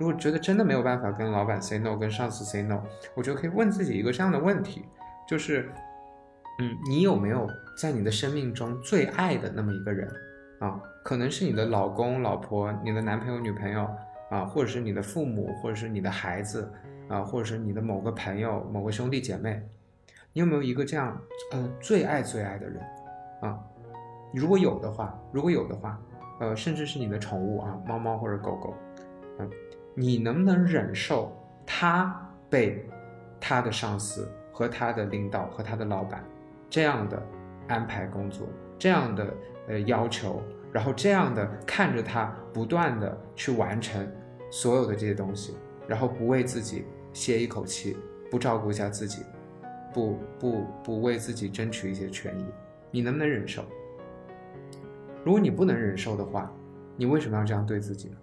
如果觉得真的没有办法跟老板 say no，跟上司 say no，我觉得可以问自己一个这样的问题，就是，嗯，你有没有在你的生命中最爱的那么一个人啊？可能是你的老公、老婆，你的男朋友、女朋友啊，或者是你的父母，或者是你的孩子啊，或者是你的某个朋友、某个兄弟姐妹，你有没有一个这样，呃，最爱最爱的人啊？如果有的话，如果有的话，呃，甚至是你的宠物啊，猫猫或者狗狗。嗯你能不能忍受他被他的上司和他的领导和他的老板这样的安排工作，这样的呃要求，然后这样的看着他不断的去完成所有的这些东西，然后不为自己歇一口气，不照顾一下自己，不不不为自己争取一些权益，你能不能忍受？如果你不能忍受的话，你为什么要这样对自己呢？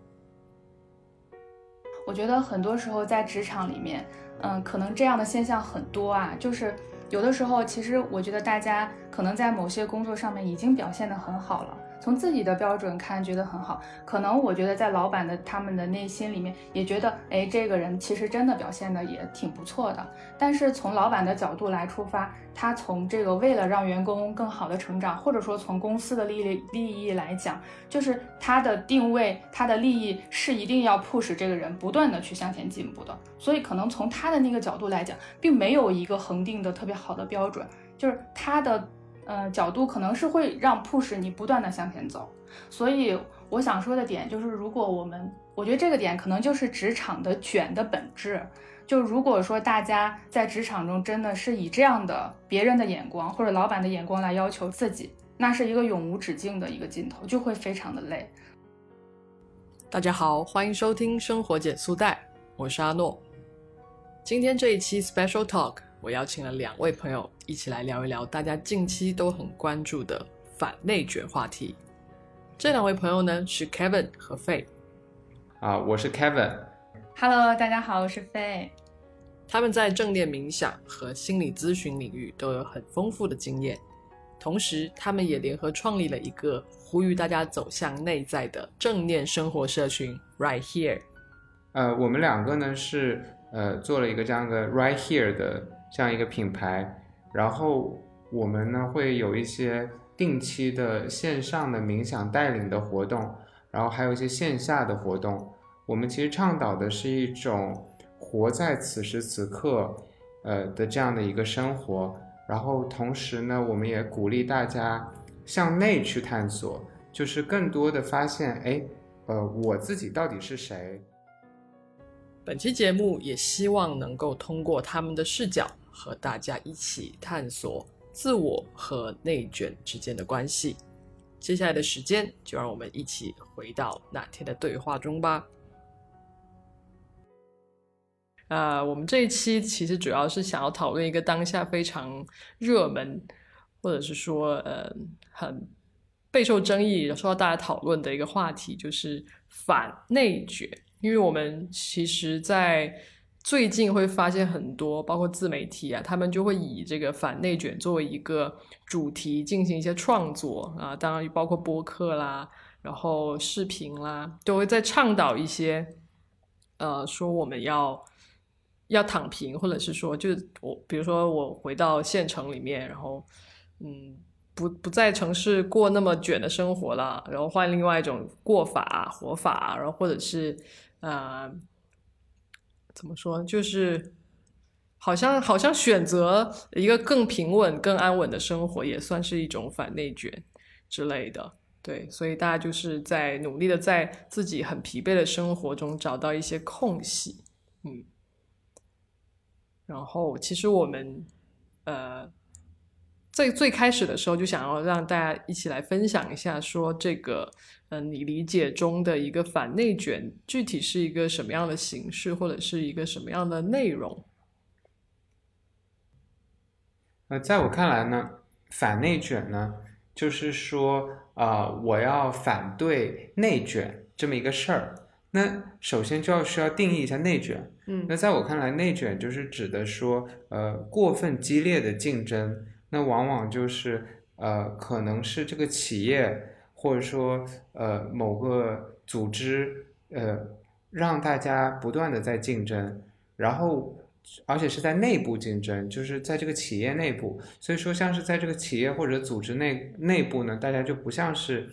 我觉得很多时候在职场里面，嗯，可能这样的现象很多啊。就是有的时候，其实我觉得大家可能在某些工作上面已经表现得很好了。从自己的标准看，觉得很好。可能我觉得在老板的他们的内心里面也觉得，哎，这个人其实真的表现的也挺不错的。但是从老板的角度来出发，他从这个为了让员工更好的成长，或者说从公司的利益利益来讲，就是他的定位，他的利益是一定要 push 这个人不断的去向前进步的。所以可能从他的那个角度来讲，并没有一个恒定的特别好的标准，就是他的。呃，角度可能是会让 push 你不断的向前走，所以我想说的点就是，如果我们，我觉得这个点可能就是职场的卷的本质。就如果说大家在职场中真的是以这样的别人的眼光或者老板的眼光来要求自己，那是一个永无止境的一个镜头，就会非常的累。大家好，欢迎收听生活减速带，我是阿诺。今天这一期 special talk。我邀请了两位朋友一起来聊一聊大家近期都很关注的反内卷话题。这两位朋友呢是 Kevin 和 Fei。啊，我是 Kevin。Hello，大家好，我是 Fei。他们在正念冥想和心理咨询领域都有很丰富的经验，同时他们也联合创立了一个呼吁大家走向内在的正念生活社群 Right Here。呃，我们两个呢是呃做了一个这样的 Right Here 的。这样一个品牌，然后我们呢会有一些定期的线上的冥想带领的活动，然后还有一些线下的活动。我们其实倡导的是一种活在此时此刻，呃的这样的一个生活。然后同时呢，我们也鼓励大家向内去探索，就是更多的发现，哎，呃，我自己到底是谁。本期节目也希望能够通过他们的视角，和大家一起探索自我和内卷之间的关系。接下来的时间，就让我们一起回到那天的对话中吧。啊，我们这一期其实主要是想要讨论一个当下非常热门，或者是说呃很备受争议、受到大家讨论的一个话题，就是反内卷。因为我们其实，在最近会发现很多，包括自媒体啊，他们就会以这个反内卷作为一个主题进行一些创作啊，当然包括播客啦，然后视频啦，都会在倡导一些，呃，说我们要要躺平，或者是说，就我，比如说我回到县城里面，然后，嗯。不不在城市过那么卷的生活了，然后换另外一种过法活法，然后或者是，呃，怎么说，就是好像好像选择一个更平稳、更安稳的生活，也算是一种反内卷之类的。对，所以大家就是在努力的在自己很疲惫的生活中找到一些空隙，嗯，然后其实我们，呃。在最开始的时候，就想要让大家一起来分享一下，说这个，嗯，你理解中的一个反内卷，具体是一个什么样的形式，或者是一个什么样的内容？呃，在我看来呢，反内卷呢，就是说，啊，我要反对内卷这么一个事儿。那首先就要需要定义一下内卷。嗯，那在我看来，内卷就是指的说，呃，过分激烈的竞争。那往往就是呃，可能是这个企业或者说呃某个组织呃，让大家不断的在竞争，然后而且是在内部竞争，就是在这个企业内部，所以说像是在这个企业或者组织内内部呢，大家就不像是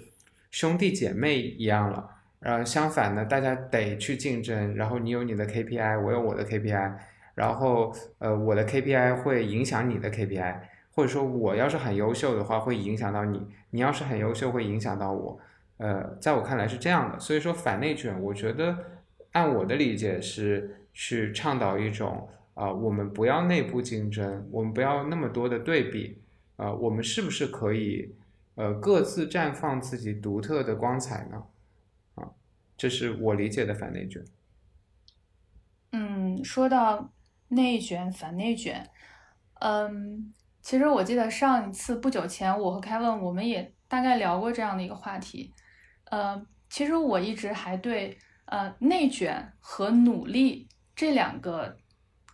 兄弟姐妹一样了。呃，相反呢，大家得去竞争，然后你有你的 KPI，我有我的 KPI，然后呃，我的 KPI 会影响你的 KPI，或者说我要是很优秀的话，会影响到你，你要是很优秀，会影响到我。呃，在我看来是这样的，所以说反内卷，我觉得按我的理解是去倡导一种啊、我们不要内部竞争，我们不要那么多的对比，啊、我们是不是可以呃各自绽放自己独特的光彩呢？啊，这是我理解的反内卷。嗯，说到内卷、反内卷，嗯，其实我记得上一次不久前，我和凯文我们也大概聊过这样的一个话题。呃，其实我一直还对呃内卷和努力这两个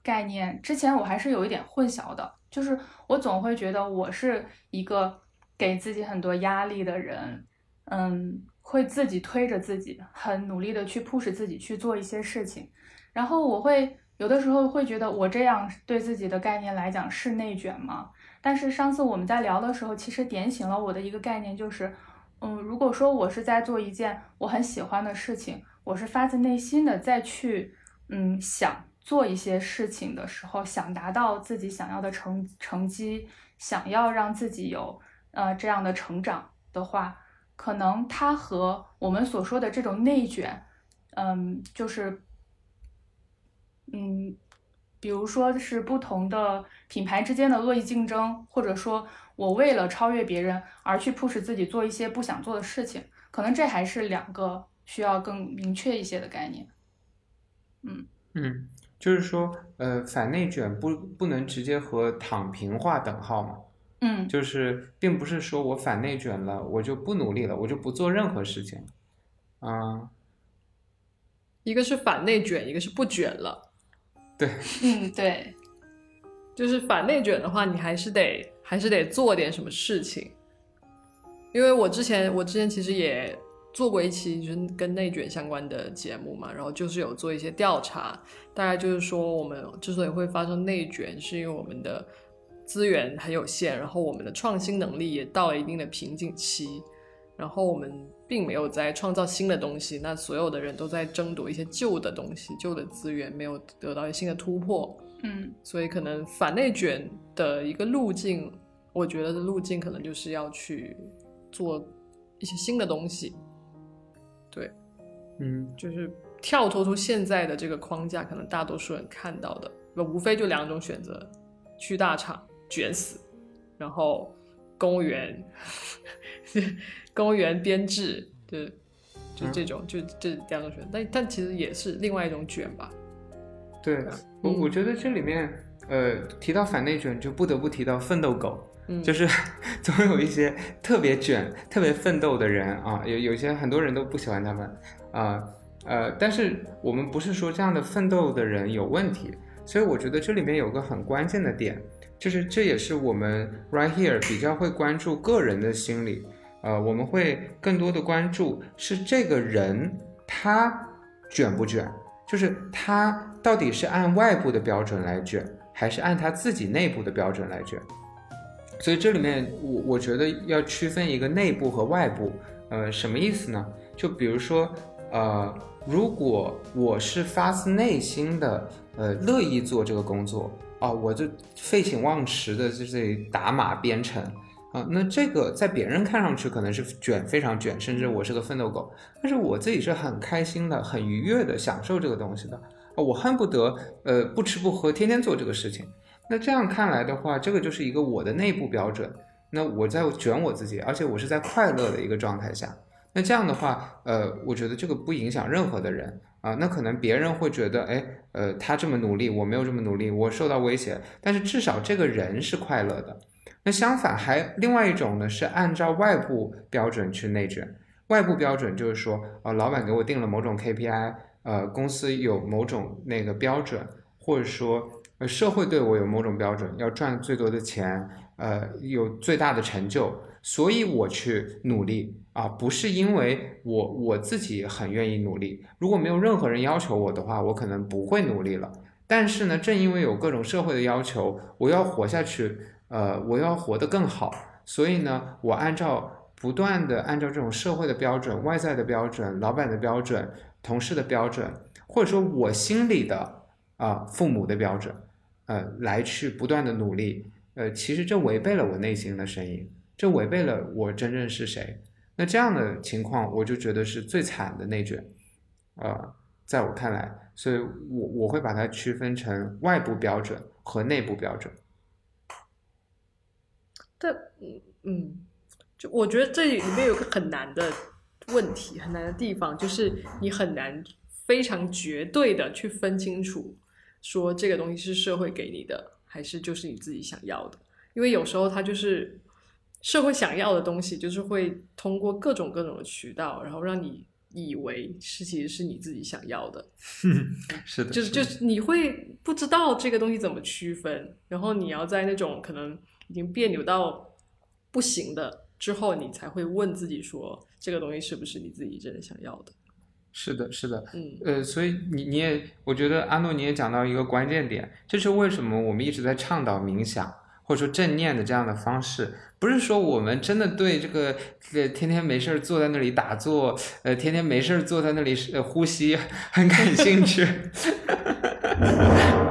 概念，之前我还是有一点混淆的，就是我总会觉得我是一个给自己很多压力的人，嗯，会自己推着自己，很努力的去 push 自己去做一些事情。然后我会有的时候会觉得我这样对自己的概念来讲是内卷吗？但是上次我们在聊的时候，其实点醒了我的一个概念，就是，嗯，如果说我是在做一件我很喜欢的事情，我是发自内心的再去，嗯，想做一些事情的时候，想达到自己想要的成成绩，想要让自己有呃这样的成长的话，可能它和我们所说的这种内卷，嗯，就是。嗯，比如说是不同的品牌之间的恶意竞争，或者说我为了超越别人而去 push 自己做一些不想做的事情，可能这还是两个需要更明确一些的概念。嗯嗯，就是说，呃，反内卷不不能直接和躺平划等号嘛，嗯就是并不是说我反内卷了，我就不努力了，我就不做任何事情，啊、一个是反内卷，一个是不卷了。对。嗯，对，就是反内卷的话，你还是得还是得做点什么事情。因为我之前我之前其实也做过一期就是跟内卷相关的节目嘛，然后就是有做一些调查，大概就是说我们之所以会发生内卷，是因为我们的资源很有限，然后我们的创新能力也到了一定的瓶颈期，然后我们并没有在创造新的东西，那所有的人都在争夺一些旧的东西、旧的资源，没有得到新的突破。嗯所以可能反内卷的一个路径，我觉得的路径可能就是要去做一些新的东西，对，嗯就是跳脱出现在的这个框架，可能大多数人看到的，不无非就两种选择：去大厂卷死，然后公务员，公务员编制，对就这种，就这两种选择，但但其实也是另外一种卷吧。对我嗯。我觉得这里面，呃，提到反内卷，就不得不提到奋斗狗，嗯，就是 总有一些特别卷、特别奋斗的人啊，有有些很多人都不喜欢他们啊，呃，但是我们不是说这样的奋斗的人有问题，所以我觉得这里面有个很关键的点，就是这也是我们 right here 比较会关注个人的心理，呃，我们会更多的关注是这个人他卷不卷，就是他到底是按外部的标准来卷，还是按他自己内部的标准来卷。所以这里面我我觉得要区分一个内部和外部，呃，什么意思呢？就比如说，呃，如果我是发自内心的，呃，乐意做这个工作啊、我就废寝忘食的在这里打马编程啊、那这个在别人看上去可能是卷，非常卷，甚至我是个奋斗狗，但是我自己是很开心的、很愉悦的享受这个东西的，啊我恨不得呃不吃不喝，天天做这个事情。那这样看来的话，这个就是一个我的内部标准。那我在卷我自己，而且我是在快乐的一个状态下。那这样的话，呃，我觉得这个不影响任何的人啊。那可能别人会觉得，哎，呃，他这么努力，我没有这么努力，我受到威胁。但是至少这个人是快乐的。那相反，还另外一种呢，是按照外部标准去内卷。外部标准就是说，呃，老板给我定了某种 KPI，呃，公司有某种那个标准，或者说，呃，社会对我有某种标准，要赚最多的钱，呃，有最大的成就。所以我去努力啊，不是因为我我自己很愿意努力。如果没有任何人要求我的话，我可能不会努力了。但是呢，正因为有各种社会的要求，我要活下去，呃，我要活得更好，所以呢，我按照不断的按照这种社会的标准、外在的标准、老板的标准、同事的标准，或者说我心里的啊父母的标准，呃，来去不断的努力。呃，其实这违背了我内心的声音，这违背了我真正是谁。那这样的情况，我就觉得是最惨的内卷。呃，在我看来，所以我我会把它区分成外部标准和内部标准。但嗯嗯，就我觉得这里面有个很难的问题，很难的地方，就是你很难非常绝对的去分清楚，说这个东西是社会给你的。还是就是你自己想要的，因为有时候它就是社会想要的东西，就是会通过各种各种的渠道，然后让你以为是其实是你自己想要的。是的，就是就是你会不知道这个东西怎么区分，然后你要在那种可能已经别扭到不行的之后，你才会问自己说，这个东西是不是你自己真的想要的。是的，是的，嗯，呃，所以你你也，我觉得阿诺你也讲到一个关键点，这是为什么我们一直在倡导冥想或者说正念的这样的方式，不是说我们真的对这个呃天天没事儿坐在那里打坐，呃天天没事儿坐在那里呃呼吸 很感兴趣，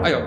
哎呦，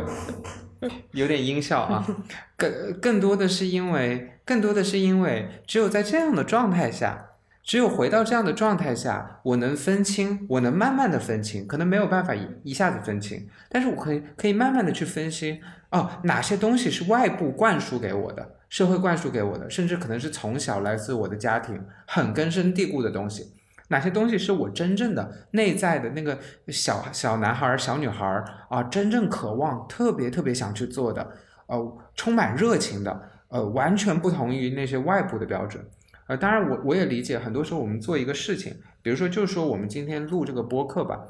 有点音效啊，更更多的是因为更多的是因为只有在这样的状态下。只有回到这样的状态下，我能分清，我能慢慢的分清，可能没有办法一一下子分清，但是我可以可以慢慢的去分析，哦，哪些东西是外部灌输给我的，社会灌输给我的，甚至可能是从小来自我的家庭很根深蒂固的东西，哪些东西是我真正的内在的那个小小男孩儿小女孩儿啊，真正渴望、特别特别想去做的，呃，充满热情的，呃，完全不同于那些外部的标准。呃，当然，我我也理解，很多时候我们做一个事情，比如说，就是说我们今天录这个播客吧，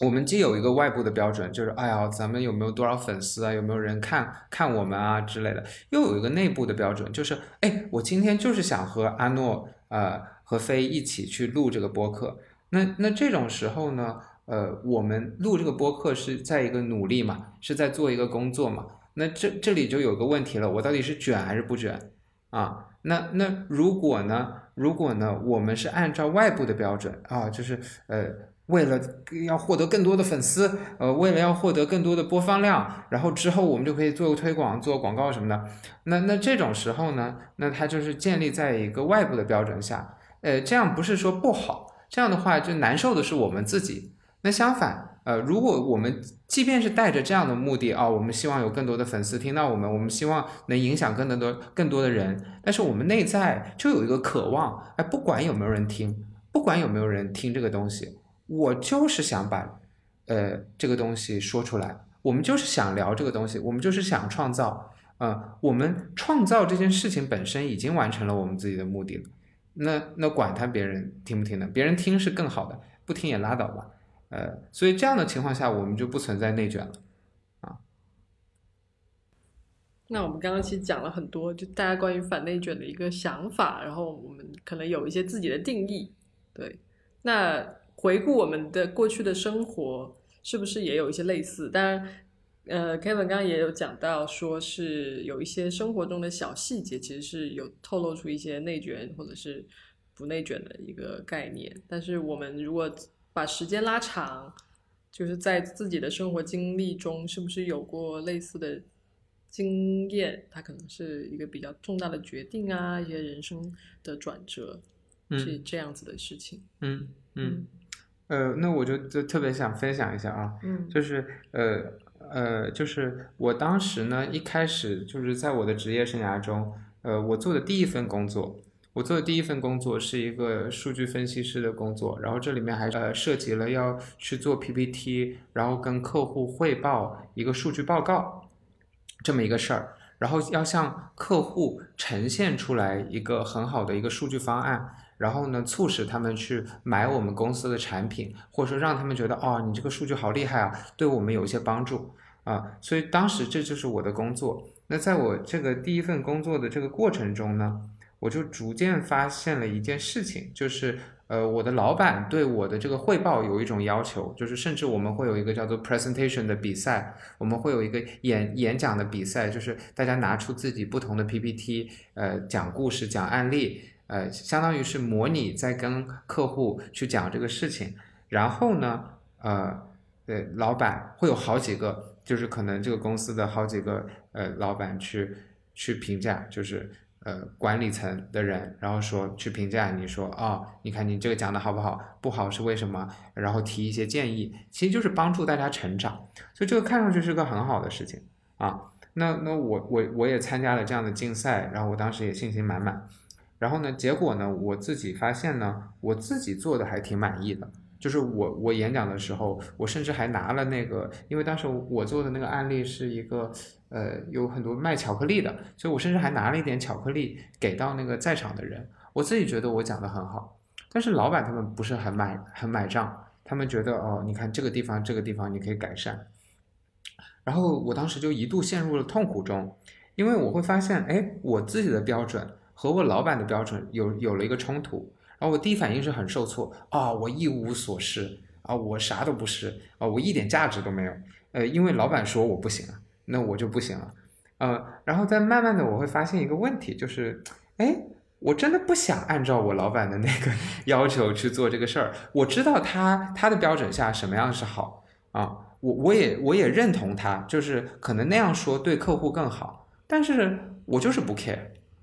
我们既有一个外部的标准，就是哎呀，咱们有没有多少粉丝啊，有没有人看看我们啊之类的，又有一个内部的标准，就是哎，我今天就是想和阿诺呃和飞一起去录这个播客，那那这种时候呢，呃，我们录这个播客是在一个努力嘛，是在做一个工作嘛，那这这里就有个问题了，我到底是卷还是不卷啊？那那如果呢？如果呢？我们是按照外部的标准啊，就是呃，为了要获得更多的粉丝，呃，为了要获得更多的播放量，然后之后我们就可以做个推广、做广告什么的。那那这种时候呢？那它就是建立在一个外部的标准下，呃，这样不是说不好，这样的话就难受的是我们自己。那相反。呃，如果我们即便是带着这样的目的啊，我们希望有更多的粉丝听到我们，我们希望能影响更多更多的人，但是我们内在就有一个渴望，哎，不管有没有人听，不管有没有人听这个东西，我就是想把，呃，这个东西说出来，我们就是想聊这个东西，我们就是想创造，嗯，我们创造这件事情本身已经完成了我们自己的目的了，那那管他别人听不听的，别人听是更好的，不听也拉倒吧。呃，所以这样的情况下，我们就不存在内卷了，啊。那我们刚刚其实讲了很多，就大家关于反内卷的一个想法，然后我们可能有一些自己的定义。对，那回顾我们的过去的生活，是不是也有一些类似？当然，呃，Kevin 刚刚也有讲到，说是有一些生活中的小细节，其实是有透露出一些内卷或者是不内卷的一个概念。但是我们如果把时间拉长，就是在自己的生活经历中，是不是有过类似的经验？它可能是一个比较重大的决定啊，一些人生的转折，是这样子的事情。嗯嗯，呃，那我就就特别想分享一下啊，嗯，就是呃呃，就是我当时呢，一开始就是在我的职业生涯中，呃，我做的第一份工作。我做的第一份工作是一个数据分析师的工作，然后这里面还呃涉及了要去做 PPT，然后跟客户汇报一个数据报告这么一个事儿，然后要向客户呈现出来一个很好的一个数据方案，然后呢促使他们去买我们公司的产品，或者说让他们觉得哦你这个数据好厉害啊，对我们有一些帮助啊，所以当时这就是我的工作。那在我这个第一份工作的这个过程中呢。我就逐渐发现了一件事情，就是呃，我的老板对我的这个汇报有一种要求，就是甚至我们会有一个叫做 presentation 的比赛，我们会有一个演演讲的比赛，就是大家拿出自己不同的 PPT，呃，讲故事、讲案例，呃，相当于是模拟在跟客户去讲这个事情。然后呢，呃，呃，老板会有好几个，就是可能这个公司的好几个呃老板去去评价，就是。呃，管理层的人，然后说去评价你说啊，你看你这个讲的好不好？不好是为什么？然后提一些建议，其实就是帮助大家成长，所以这个看上去是个很好的事情啊。那那我我我也参加了这样的竞赛，然后我当时也信心满满。然后呢，结果呢，我自己发现呢，我自己做的还挺满意的。就是我我演讲的时候，我甚至还拿了那个，因为当时我做的那个案例是一个。呃，有很多卖巧克力的，所以我甚至还拿了一点巧克力给到那个在场的人。我自己觉得我讲的很好，但是老板他们不是很买很买账，他们觉得哦，你看这个地方这个地方你可以改善。然后我当时就一度陷入了痛苦中，因为我会发现，哎，我自己的标准和我老板的标准有有了一个冲突。然后我第一反应是很受挫啊，我一无所事啊，我啥都不是啊，我一点价值都没有。呃，因为老板说我不行了。那我就不行了，呃，然后再慢慢的我会发现一个问题，就是，哎，我真的不想按照我老板的那个 要求去做这个事儿。我知道他他的标准下什么样是好啊，我我也我也认同他，就是可能那样说对客户更好，但是我就是不 care，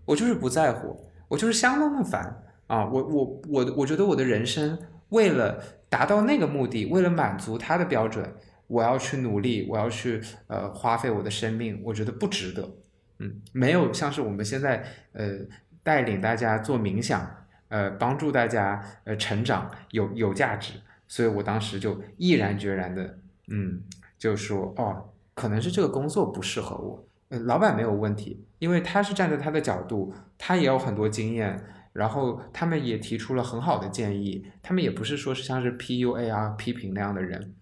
我就是不在乎，我就是相当的烦啊，我我我我觉得我的人生为了达到那个目的，为了满足他的标准。我要去努力，我要去呃花费我的生命，我觉得不值得，嗯，没有像是我们现在呃带领大家做冥想，呃帮助大家呃成长有有价值，所以我当时就毅然决然的，嗯，就说哦，可能是这个工作不适合我，呃，老板没有问题，因为他是站在他的角度，他也有很多经验，然后他们也提出了很好的建议，他们也不是说是像是 PUA 啊批评那样的人，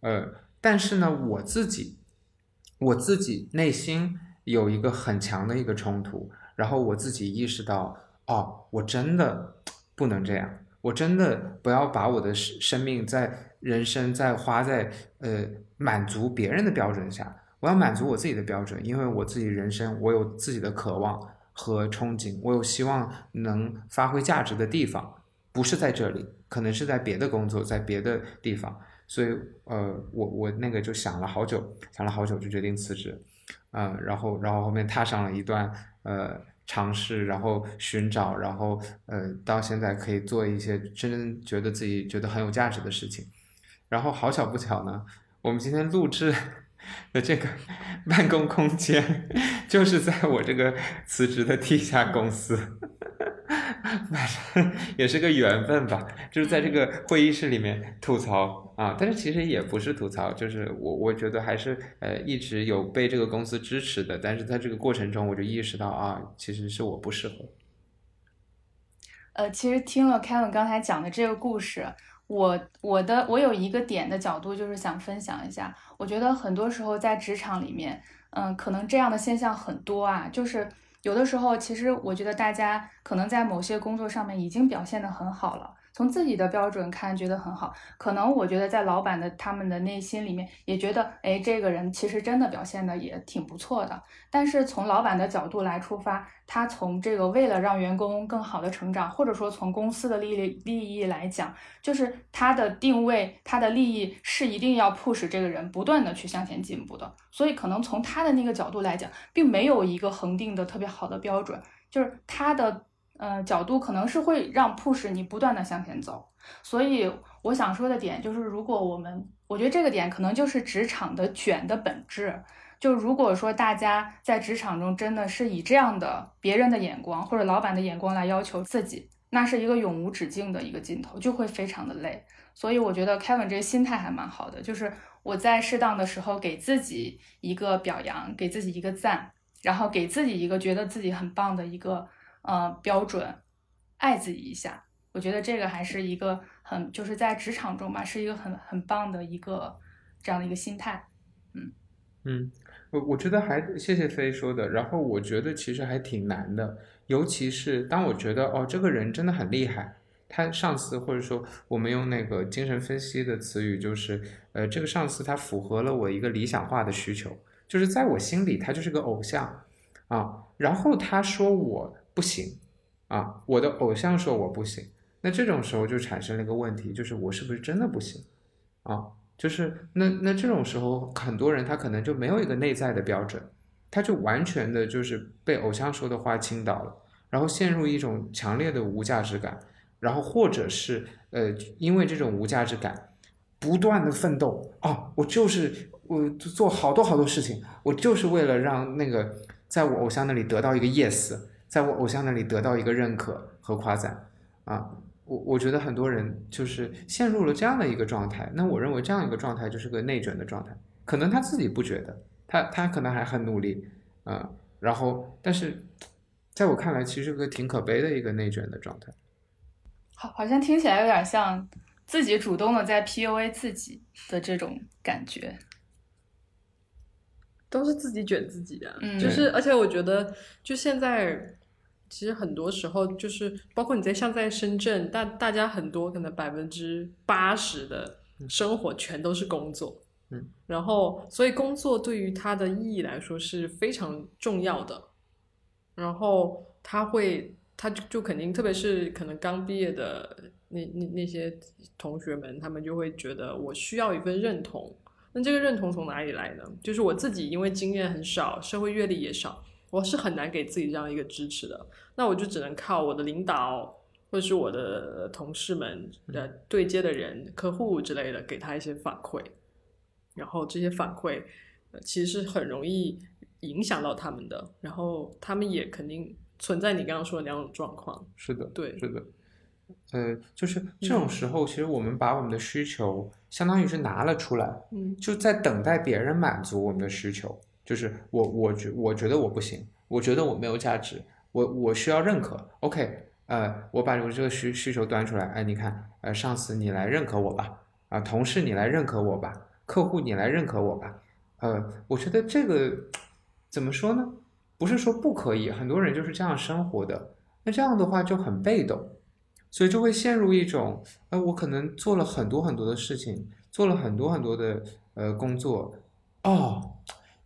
呃。但是呢，我自己，我自己内心有一个很强的一个冲突，然后我自己意识到，哦，我真的不能这样，我真的不要把我的生生命在人生在花在呃满足别人的标准下，我要满足我自己的标准，因为我自己人生我有自己的渴望和憧憬，我有希望能发挥价值的地方，不是在这里，可能是在别的工作，在别的地方。所以，呃，我我那个就想了好久，想了好久，就决定辞职，嗯，然后，然后后面踏上了一段呃尝试，然后寻找，然后呃，到现在可以做一些真正觉得自己觉得很有价值的事情。然后好巧不巧呢，我们今天录制的这个 办公空间，就是在我这个辞职的地下公司。反正也是个缘分吧，就是在这个会议室里面吐槽啊，但是其实也不是吐槽，就是我我觉得还是呃一直有被这个公司支持的，但是在这个过程中我就意识到啊，其实是我不适合。呃，其实听了 Kevin 刚才讲的这个故事，我我的我有一个点的角度就是想分享一下，我觉得很多时候在职场里面，嗯，可能这样的现象很多啊，就是。有的时候，其实我觉得大家可能在某些工作上面已经表现得很好了。从自己的标准看，觉得很好。可能我觉得在老板的他们的内心里面，也觉得，哎，这个人其实真的表现的也挺不错的。但是从老板的角度来出发，他从这个为了让员工更好的成长，或者说从公司的利利利益来讲，就是他的定位，他的利益是一定要 push 这个人不断的去向前进步的。所以可能从他的那个角度来讲，并没有一个恒定的特别好的标准，就是他的。呃，角度可能是会让 push 你不断的向前走，所以我想说的点就是，如果我们，我觉得这个点可能就是职场的卷的本质。就如果说大家在职场中真的是以这样的别人的眼光或者老板的眼光来要求自己，那是一个永无止境的一个尽头，就会非常的累。所以我觉得 Kevin 这个心态还蛮好的，就是我在适当的时候给自己一个表扬，给自己一个赞，然后给自己一个觉得自己很棒的一个。呃，标准，爱自己一下，我觉得这个还是一个很，就是在职场中吧，是一个很很棒的一个这样的一个心态，嗯。嗯，我我觉得还谢谢飞说的，然后我觉得其实还挺难的，尤其是当我觉得哦这个人真的很厉害，他上司或者说我们用那个精神分析的词语就是，呃这个上司他符合了我一个理想化的需求，就是在我心里他就是个偶像。啊，然后他说我不行啊，我的偶像说我不行，那这种时候就产生了一个问题，就是我是不是真的不行啊？就是那那这种时候，很多人他可能就没有一个内在的标准，他就完全的就是被偶像说的话倾倒了，然后陷入一种强烈的无价值感，然后或者是呃因为这种无价值感，不断的奋斗啊，我就是我做好多好多事情，我就是为了让那个在我偶像那里得到一个 yes，在我偶像那里得到一个认可和夸赞啊。我我觉得很多人就是陷入了这样的一个状态，那我认为这样一个状态就是个内卷的状态，可能他自己不觉得，他他可能还很努力，啊、然后但是在我看来，其实是个挺可悲的一个内卷的状态。好，好像听起来有点像自己主动的在 PUA 自己的这种感觉。都是自己卷自己的，嗯就是而且我觉得，就现在其实很多时候就是包括你在像在深圳，大大家很多可能百分之八十的生活全都是工作，嗯，然后所以工作对于它的意义来说是非常重要的，然后他会他就就肯定特别是可能刚毕业的那那那些同学们，他们就会觉得我需要一份认同。那这个认同从哪里来呢？就是我自己因为经验很少，社会阅历也少，我是很难给自己这样一个支持的。那我就只能靠我的领导或者是我的同事们的对接的人、客户之类的，给他一些反馈。然后这些反馈，呃，其实是很容易影响到他们的。然后他们也肯定存在你刚刚说的两种状况。是的，对是的，呃，就是这种时候，其实我们把我们的需求相当于是拿了出来，嗯就在等待别人满足我们的需求。就是我我觉我觉得我不行，我觉得我没有价值，我我需要认可。OK，呃，我把我这个需需求端出来，哎，你看，呃，上司你来认可我吧，啊，同事你来认可我吧，客户你来认可我吧，呃，我觉得这个怎么说呢？不是说不可以，很多人就是这样生活的，那这样的话就很被动，所以就会陷入一种，呃，我可能做了很多很多的事情，做了很多很多的呃工作，哦，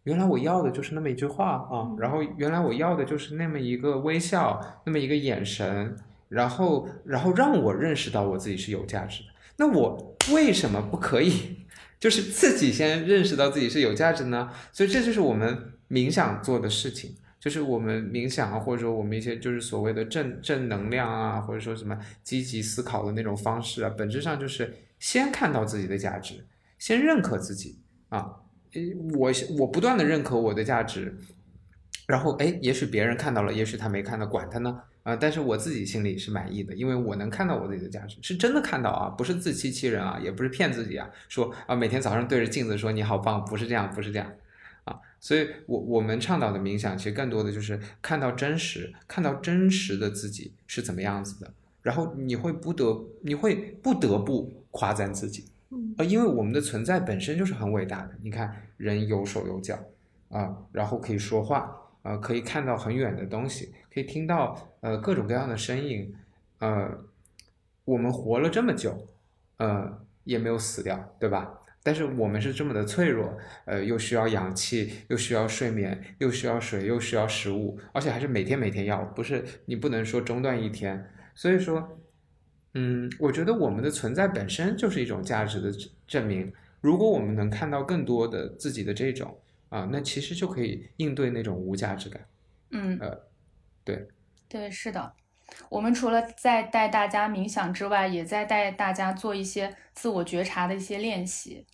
原来我要的就是那么一句话啊，然后原来我要的就是那么一个微笑，那么一个眼神，然后然后让我认识到我自己是有价值的。那我为什么不可以，就是自己先认识到自己是有价值呢？所以这就是我们冥想做的事情。就是我们冥想啊，或者说我们一些就是所谓的正正能量啊，或者说什么积极思考的那种方式啊，本质上就是先看到自己的价值，先认可自己啊。我我不断的认可我的价值，然后哎，也许别人看到了，也许他没看到，管他呢啊！但是我自己心里是满意的，因为我能看到我自己的价值，是真的看到啊，不是自欺欺人啊，也不是骗自己啊，说啊每天早上对着镜子说你好棒，不是这样，不是这样啊。所以我我们倡导的冥想，其实更多的就是看到真实，看到真实的自己是怎么样子的，然后你会不得你会不得不夸赞自己。呃，因为我们的存在本身就是很伟大的。你看，人有手有脚啊、然后可以说话，呃，可以看到很远的东西，可以听到呃各种各样的声音，呃，我们活了这么久，呃，也没有死掉，对吧？但是我们是这么的脆弱，呃，又需要氧气，又需要睡眠，又需要水，又需要食物，而且还是每天每天要，不是你不能说中断一天。所以说，嗯，我觉得我们的存在本身就是一种价值的证证明。如果我们能看到更多的自己的这种啊，那其实就可以应对那种无价值感。嗯，呃，对，对，是的。我们除了在带大家冥想之外，也在带大家做一些自我觉察的一些练习。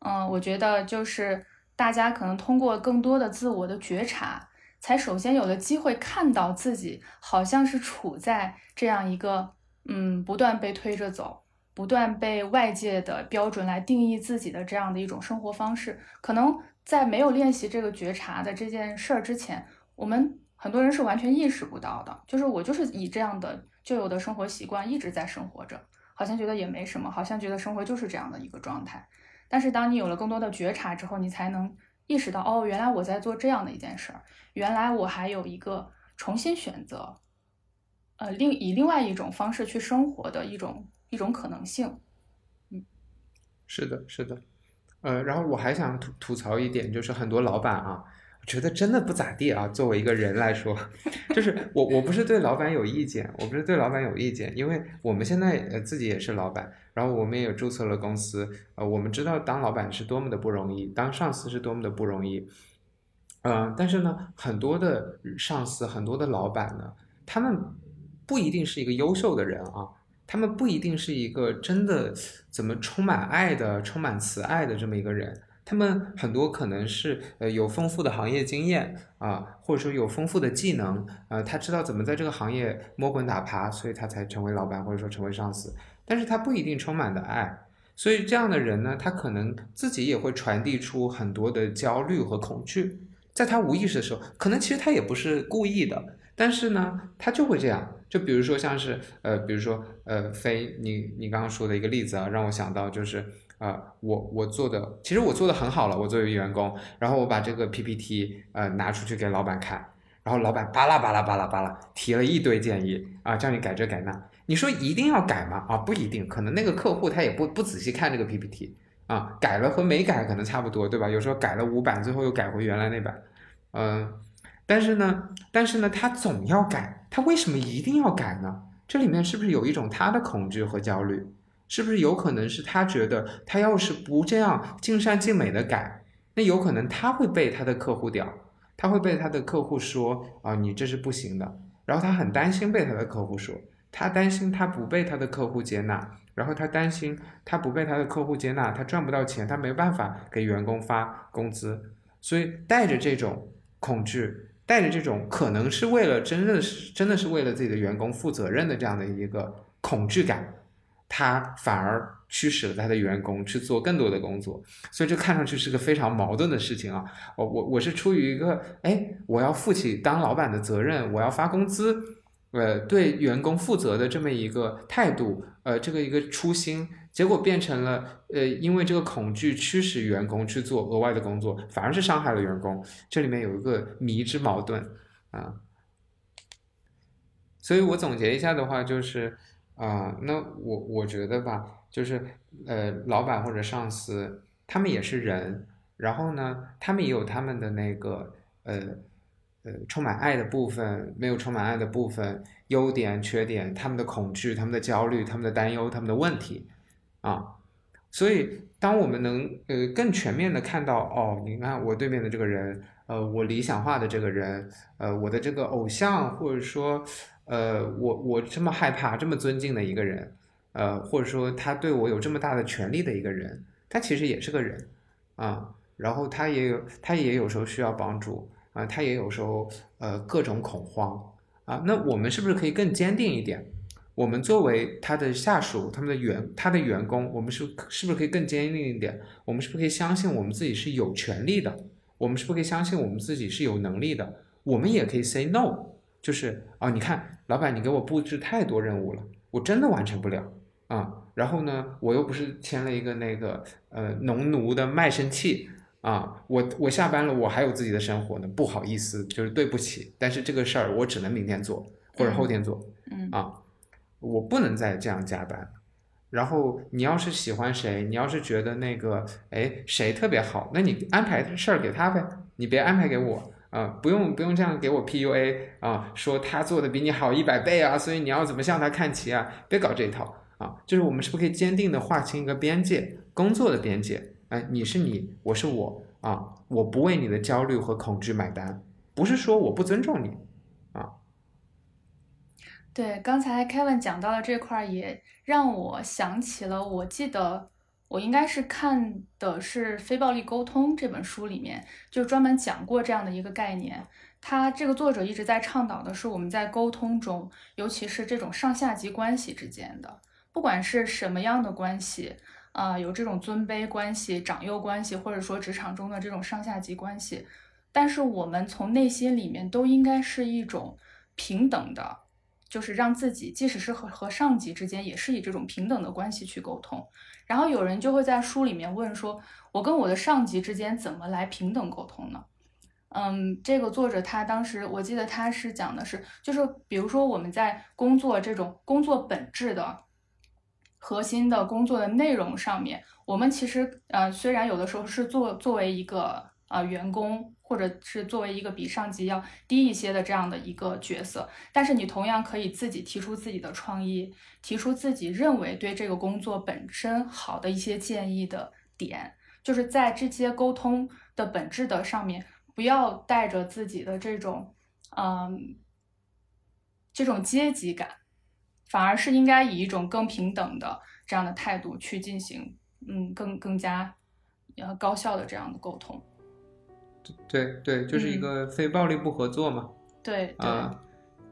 嗯，我觉得就是大家可能通过更多的自我的觉察，才首先有了机会看到自己好像是处在这样一个嗯不断被推着走，不断被外界的标准来定义自己的这样的一种生活方式。可能在没有练习这个觉察的这件事儿之前，我们很多人是完全意识不到的。就是我就是以这样的旧有的生活习惯一直在生活着，好像觉得也没什么，好像觉得生活就是这样的一个状态。但是当你有了更多的觉察之后，你才能意识到哦，原来我在做这样的一件事儿，原来我还有一个重新选择，呃，另以另外一种方式去生活的一种一种可能性。嗯是的，是的，呃，然后我还想吐吐槽一点，就是很多老板啊，我觉得真的不咋地啊。作为一个人来说，就是我我不是对老板有意见，我不是对老板有意见，因为我们现在呃自己也是老板，然后我们也注册了公司，呃，我们知道当老板是多么的不容易，当上司是多么的不容易，嗯，但是呢，很多的上司，很多的老板呢，他们不一定是一个优秀的人啊。他们不一定是一个真的怎么充满爱的、充满慈爱的这么一个人，他们很多可能是呃有丰富的行业经验啊，或者说有丰富的技能，呃，他知道怎么在这个行业摸滚打爬，所以他才成为老板或者说成为上司，但是他不一定充满的爱，所以这样的人呢，他可能自己也会传递出很多的焦虑和恐惧，在他无意识的时候，可能其实他也不是故意的，但是呢，他就会这样。就比如说像是呃，比如说呃，飞，你你刚刚说的一个例子啊，让我想到就是啊，我我做的其实我做的很好了，我作为员工，然后我把这个 PPT 呃拿出去给老板看，然后老板巴拉巴拉巴拉巴拉提了一堆建议啊，叫你改这改那，你说一定要改吗？啊，不一定，可能那个客户他也不不仔细看这个 PPT 啊，改了和没改可能差不多，对吧？有时候改了五版，最后又改回原来那版，嗯。但是呢，但是呢，他总要改，他为什么一定要改呢？这里面是不是有一种他的恐惧和焦虑？是不是有可能是他觉得他要是不这样尽善尽美的改，那有可能他会被他的客户屌，他会被他的客户说啊，你这是不行的。然后他很担心被他的客户说，他担心他不被他的客户接纳，然后他担心他不被他的客户接纳，他赚不到钱，他没办法给员工发工资，所以带着这种恐惧。带着这种可能是为了真的是真的是为了自己的员工负责任的这样的一个恐惧感，他反而驱使了他的员工去做更多的工作，所以这看上去是个非常矛盾的事情啊！我我我是出于一个哎，我要负起当老板的责任，我要发工资，呃，对员工负责的这么一个态度，呃，这个一个初心。结果变成了，呃，因为这个恐惧驱使员工去做额外的工作，反而是伤害了员工。这里面有一个迷之矛盾啊。所以我总结一下的话，就是啊，那我我觉得吧，就是呃，老板或者上司，他们也是人，然后呢，他们也有他们的那个呃呃充满爱的部分，没有充满爱的部分，优点、缺点，他们的恐惧、他们的焦虑、他们的担忧、他们的问题。啊，所以当我们能呃更全面的看到哦，你看我对面的这个人，呃，我理想化的这个人，呃，我的这个偶像，或者说，呃，我我这么害怕、这么尊敬的一个人，呃，或者说他对我有这么大的权利的一个人，他其实也是个人啊，然后他也有他也有时候需要帮助啊，他也有时候呃各种恐慌啊，那我们是不是可以更坚定一点？我们作为他的下属，他们的员，他的员工，我们是是不是可以更坚定一点？我们是不是可以相信我们自己是有权利的？我们是不是可以相信我们自己是有能力的？我们也可以 say no，就是啊，你看，老板，你给我布置太多任务了，我真的完成不了啊。然后呢，我又不是签了一个那个呃农奴的卖身契啊，我我下班了，我还有自己的生活呢，不好意思，就是对不起，但是这个事儿我只能明天做或者后天做，嗯啊。我不能再这样加班，然后你要是喜欢谁，你要是觉得那个哎谁特别好，那你安排事儿给他呗，你别安排给我啊，不用不用这样给我 PUA 啊，说他做的比你好一百倍啊，所以你要怎么向他看齐啊，别搞这一套啊，就是我们是不是可以坚定的划清一个边界，工作的边界，哎，你是你，我是我啊，我不为你的焦虑和恐惧买单，不是说我不尊重你。啊对，刚才 Kevin 讲到的这块儿，也让我想起了，我记得我应该是看的是《非暴力沟通》这本书里面，就专门讲过这样的一个概念。他这个作者一直在倡导的是，我们在沟通中，尤其是这种上下级关系之间的，不管是什么样的关系，啊，有这种尊卑关系、长幼关系，或者说职场中的这种上下级关系，但是我们从内心里面都应该是一种平等的。就是让自己即使是和和上级之间，也是以这种平等的关系去沟通。然后有人就会在书里面问说，我跟我的上级之间怎么来平等沟通呢？嗯，这个作者他当时我记得他是讲的是，就是比如说我们在工作这种工作本质的核心的工作的内容上面，我们其实呃虽然有的时候是作作为一个呃员工，或者是作为一个比上级要低一些的这样的一个角色，但是你同样可以自己提出自己的创意，提出自己认为对这个工作本身好的一些建议的点，就是在这些沟通的本质的上面。不要带着自己的这种，嗯，这种阶级感，反而是应该以一种更平等的这样的态度去进行，嗯，更更加呃高效的这样的沟通。对对，就是一个非暴力不合作嘛。对啊，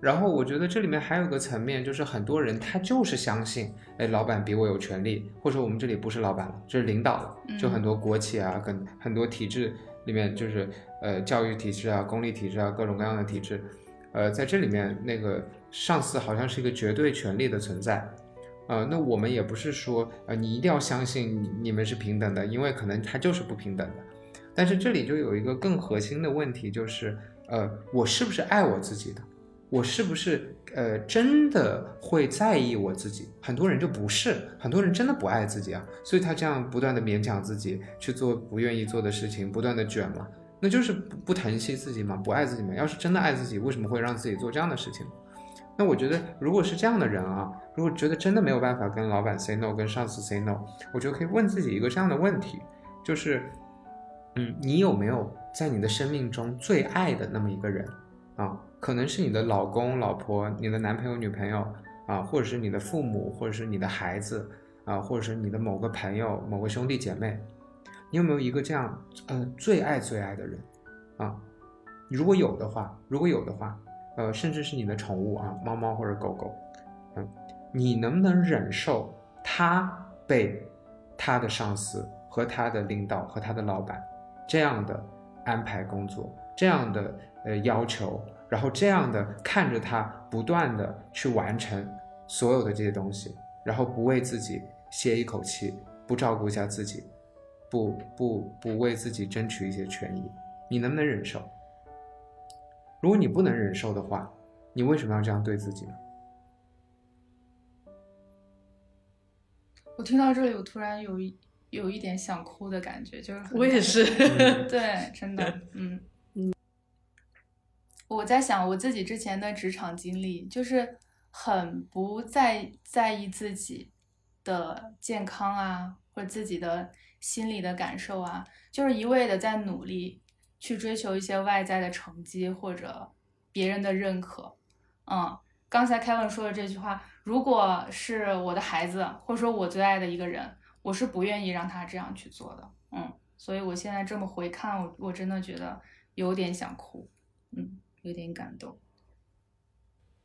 然后我觉得这里面还有个层面，就是很多人他就是相信，哎，老板比我有权利，或者我们这里不是老板了，这是领导了，就很多国企啊，跟很多体制里面就是。呃，教育体制啊，公立体制啊，各种各样的体制，呃，在这里面，那个上司好像是一个绝对权力的存在，呃，那我们也不是说，呃，你一定要相信你们是平等的，因为可能他就是不平等的。但是这里就有一个更核心的问题，就是，呃，我是不是爱我自己的？我是不是呃真的会在意我自己？很多人就不是，很多人真的不爱自己啊，所以他这样不断的勉强自己去做不愿意做的事情，不断的卷嘛。那就是不不疼惜自己嘛，不爱自己嘛。要是真的爱自己，为什么会让自己做这样的事情？那我觉得，如果是这样的人啊，如果觉得真的没有办法跟老板 say no，跟上司 say no，我觉得可以问自己一个这样的问题，就是，嗯，你有没有在你的生命中最爱的那么一个人啊？可能是你的老公、老婆，你的男朋友、女朋友啊，或者是你的父母，或者是你的孩子啊，或者是你的某个朋友、某个兄弟姐妹。你有没有一个这样，呃，最爱最爱的人，啊？如果有的话，如果有的话，呃，甚至是你的宠物啊，猫猫或者狗狗，嗯，你能不能忍受他被他的上司和他的领导和他的老板这样的安排工作，这样的呃要求，然后这样的看着他不断的去完成所有的这些东西，然后不为自己歇一口气，不照顾一下自己？不不不为自己争取一些权益，你能不能忍受？如果你不能忍受的话，你为什么要这样对自己呢？我听到这里，我突然有一有一点想哭的感觉，就是我也是，对，真的，嗯嗯。我在想我自己之前的职场经历，就是很不在在意自己的健康啊，或者自己的。心理的感受啊，就是一味的在努力去追求一些外在的成绩或者别人的认可。嗯，刚才 Kevin 说的这句话，如果是我的孩子，或者说我最爱的一个人，我是不愿意让他这样去做的。嗯，所以我现在这么回看，我我真的觉得有点想哭，嗯，有点感动。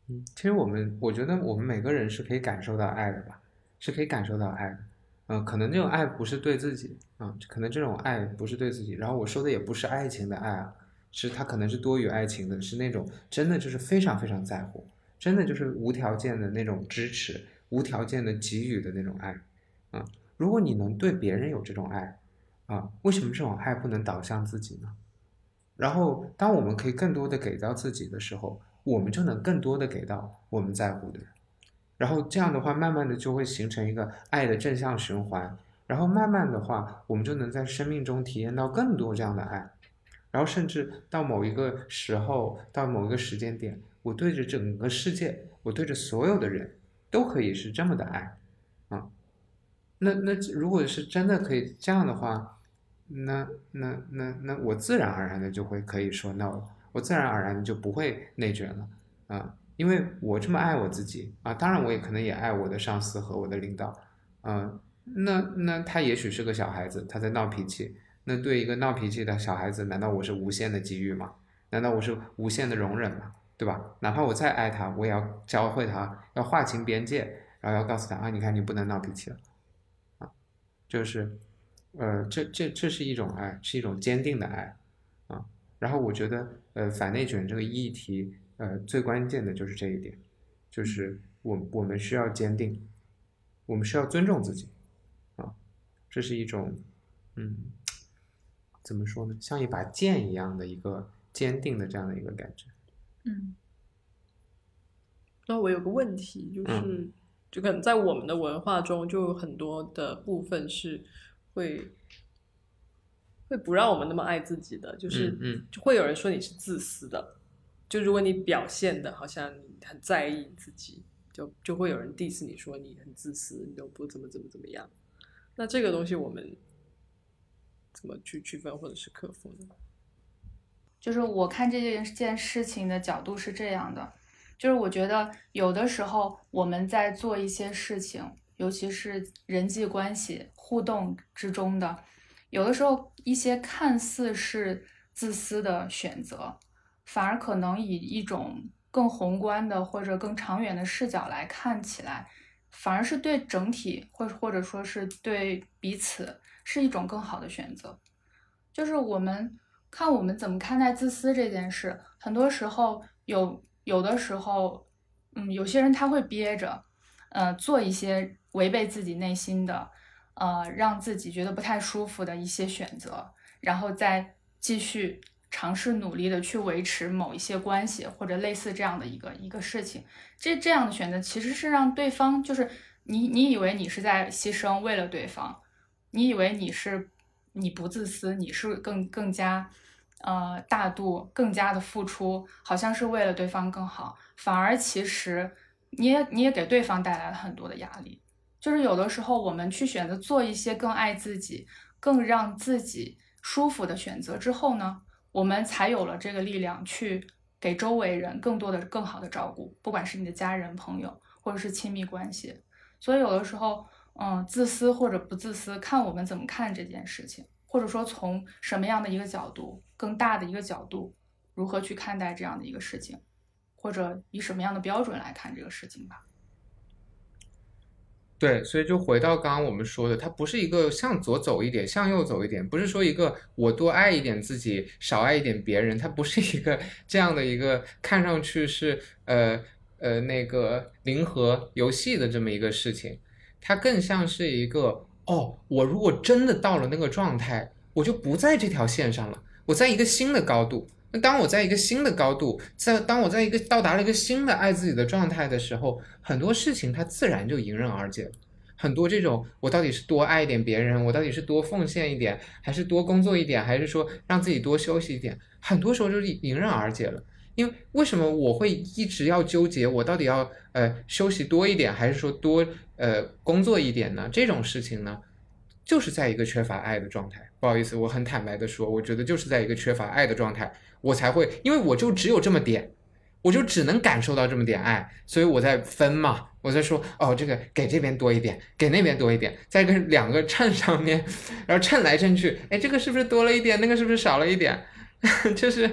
嗯，其实我们，我觉得我们每个人是可以感受到爱的吧，是可以感受到爱的。嗯，可能这种爱不是对自己啊，可能这种爱不是对自己。然后我说的也不是爱情的爱啊，是他可能是多于爱情的，是那种真的就是非常非常在乎，真的就是无条件的那种支持，无条件的给予的那种爱。啊，如果你能对别人有这种爱，啊，为什么这种爱不能导向自己呢？然后，当我们可以更多的给到自己的时候，我们就能更多的给到我们在乎的人。然后这样的话，慢慢的就会形成一个爱的正向循环。然后慢慢的话，我们就能在生命中体验到更多这样的爱。然后甚至到某一个时候，到某一个时间点，我对着整个世界，我对着所有的人都可以是这么的爱啊。那那如果是真的可以这样的话，那那那那我自然而然的就会可以说 no 了，我自然而然的就不会内卷了啊。因为我这么爱我自己啊，当然我也可能也爱我的上司和我的领导，嗯，那那他也许是个小孩子，他在闹脾气，那对一个闹脾气的小孩子，难道我是无限的给予吗？难道我是无限的容忍吗？对吧？哪怕我再爱他，我也要教会他要划清边界，然后要告诉他啊，你看你不能闹脾气了，啊，就是，呃，这这这是一种爱，是一种坚定的爱，啊，然后我觉得，呃，反内卷这个议题。呃，最关键的就是这一点，就是我我们需要坚定，我们需要尊重自己，啊，这是一种，嗯，怎么说呢？像一把剑一样的一个坚定的这样的一个感觉。嗯那我有个问题，就是、嗯就可能在我们的文化中，就有很多的部分是会会不让我们那么爱自己的，就是嗯会有人说你是自私的，就如果你表现的好像你很在意自己，就就会有人 diss 你说你很自私，你都不怎么怎么怎么样。那这个东西我们怎么去区分或者是克服呢？就是我看这件件事情的角度是这样的，就是我觉得有的时候我们在做一些事情，尤其是人际关系互动之中的，有的时候一些看似是自私的选择，反而可能以一种更宏观的或者更长远的视角来看起来，反而是对整体或或者说是对彼此是一种更好的选择。就是我们看我们怎么看待自私这件事，很多时候有有的时候，嗯，有些人他会憋着，呃，做一些违背自己内心的，呃，让自己觉得不太舒服的一些选择，然后再继续尝试努力的去维持某一些关系或者类似这样的一个一个事情。这这样的选择其实是让对方就是你你以为你是在牺牲为了对方，你以为你是你不自私，你是更更加呃大度，更加的付出，好像是为了对方更好，反而其实你也你也给对方带来了很多的压力。就是有的时候我们去选择做一些更爱自己、更让自己舒服的选择之后呢，我们才有了这个力量去给周围人更多的、更好的照顾，不管是你的家人、朋友，或者是亲密关系。所以有的时候，嗯，自私或者不自私，看我们怎么看这件事情，或者说从什么样的一个角度、更大的一个角度，如何去看待这样的一个事情，或者以什么样的标准来看这个事情吧。对，所以就回到刚刚我们说的，它不是一个向左走一点，向右走一点，不是说一个我多爱一点自己，少爱一点别人，它不是一个这样的一个看上去是呃呃那个零和游戏的这么一个事情，它更像是一个哦，我如果真的到了那个状态，我就不在这条线上了，我在一个新的高度。那当我在一个新的高度，在当我在一个到达了一个新的爱自己的状态的时候，很多事情它自然就迎刃而解了。很多这种我到底是多爱一点别人，我到底是多奉献一点，还是多工作一点，还是说让自己多休息一点，很多时候就是迎刃而解了。因为为什么我会一直要纠结，我到底要呃休息多一点，还是说多呃工作一点呢？这种事情呢，就是在一个缺乏爱的状态。不好意思，我很坦白的说，我觉得就是在一个缺乏爱的状态，我才会，因为我就只有这么点，我就只能感受到这么点爱，所以我在分嘛，我在说哦，这个给这边多一点，给那边多一点，在跟两个秤上面，然后称来称去，哎，这个是不是多了一点，那个是不是少了一点？就是，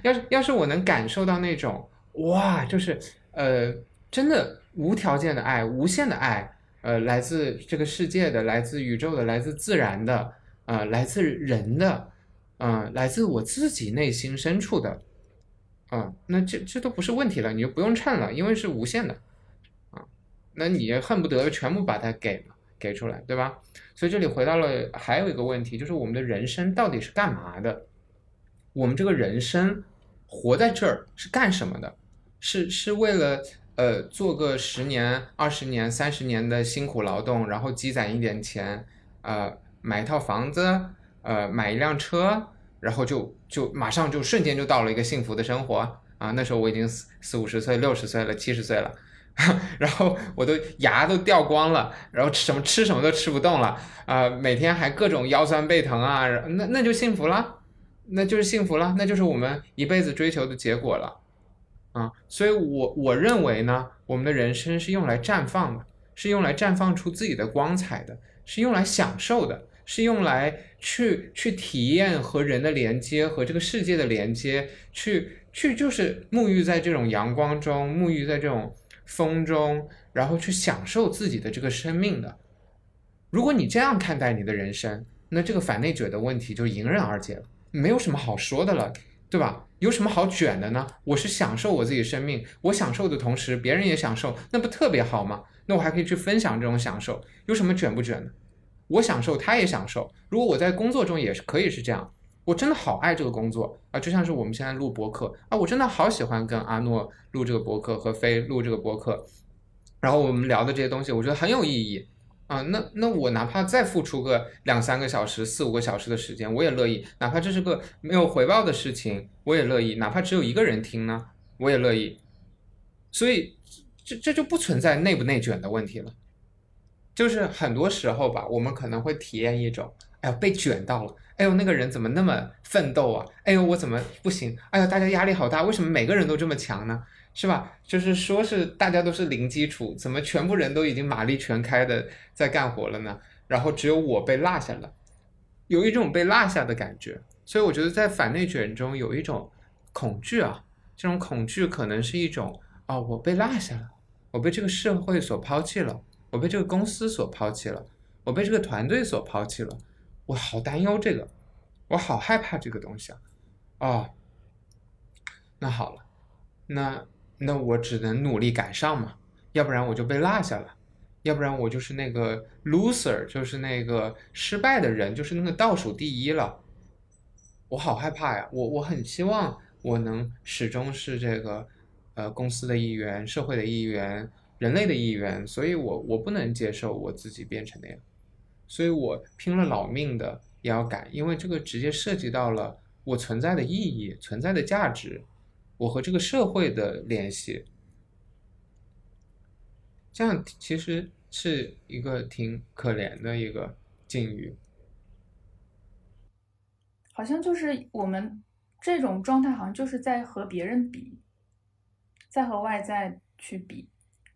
要是要是我能感受到那种哇，就是呃，真的无条件的爱，无限的爱，呃，来自这个世界的，来自宇宙的，来自自然的，呃，来自人的，啊、来自我自己内心深处的，啊、那这这都不是问题了，你就不用称了，因为是无限的，啊，那你恨不得全部把它给给出来，对吧？所以这里回到了还有一个问题，就是我们的人生到底是干嘛的？我们这个人生活在这儿是干什么的？是是为了呃做个十年、二十年、三十年的辛苦劳动，然后积攒一点钱，呃，买一套房子，呃，买一辆车，然后就就马上就瞬间就到了一个幸福的生活啊！那时候我已经四四五十岁、六十岁了、七十岁了。然后我都牙都掉光了，然后什么吃什么都吃不动了，啊、每天还各种腰酸背疼啊，那那就幸福了，那就是幸福了，那就是我们一辈子追求的结果了，啊，所以我我认为呢，我们的人生是用来绽放的，是用来绽放出自己的光彩的，是用来享受的，是用来去去体验和人的连接和这个世界的连接，去去就是沐浴在这种阳光中，沐浴在这种风中，然后去享受自己的这个生命的。如果你这样看待你的人生，那这个反内卷的问题就迎刃而解了，没有什么好说的了。对吧？有什么好卷的呢？我是享受我自己生命，我享受的同时，别人也享受，那不特别好吗？那我还可以去分享这种享受，有什么卷不卷的？我享受，他也享受。如果我在工作中也是可以是这样，我真的好爱这个工作啊，就像是我们现在录播客啊，我真的好喜欢跟阿诺录这个播客和飞录这个播客，然后我们聊的这些东西，我觉得很有意义啊。那那我哪怕再付出个两三个小时、四五个小时的时间，我也乐意。哪怕这是个没有回报的事情，我也乐意。哪怕只有一个人听呢，我也乐意。所以这这就不存在内不内卷的问题了。就是很多时候吧，我们可能会体验一种，哎呦被卷到了，哎呦那个人怎么那么奋斗啊？哎呦我怎么不行？哎呦大家压力好大，为什么每个人都这么强呢？是吧？就是说是大家都是零基础，怎么全部人都已经马力全开的在干活了呢？然后只有我被落下了，有一种被落下的感觉。所以我觉得在反内卷中有一种恐惧啊，这种恐惧可能是一种，哦我被落下了，我被这个社会所抛弃了。我被这个公司所抛弃了，我被这个团队所抛弃了，我好担忧这个，我好害怕这个东西啊！哦，那好了，那那我只能努力赶上嘛，要不然我就被落下了，要不然我就是那个 loser，就是那个失败的人，就是那个倒数第一了。我好害怕呀！我我很希望我能始终是这个呃公司的一员，社会的一员。人类的意愿，所以我我不能接受我自己变成那样，所以我拼了老命的也要改，因为这个直接涉及到了我存在的意义、存在的价值，我和这个社会的联系，这样其实是一个挺可怜的一个境遇。好像就是我们这种状态，好像就是在和别人比，在和外在去比。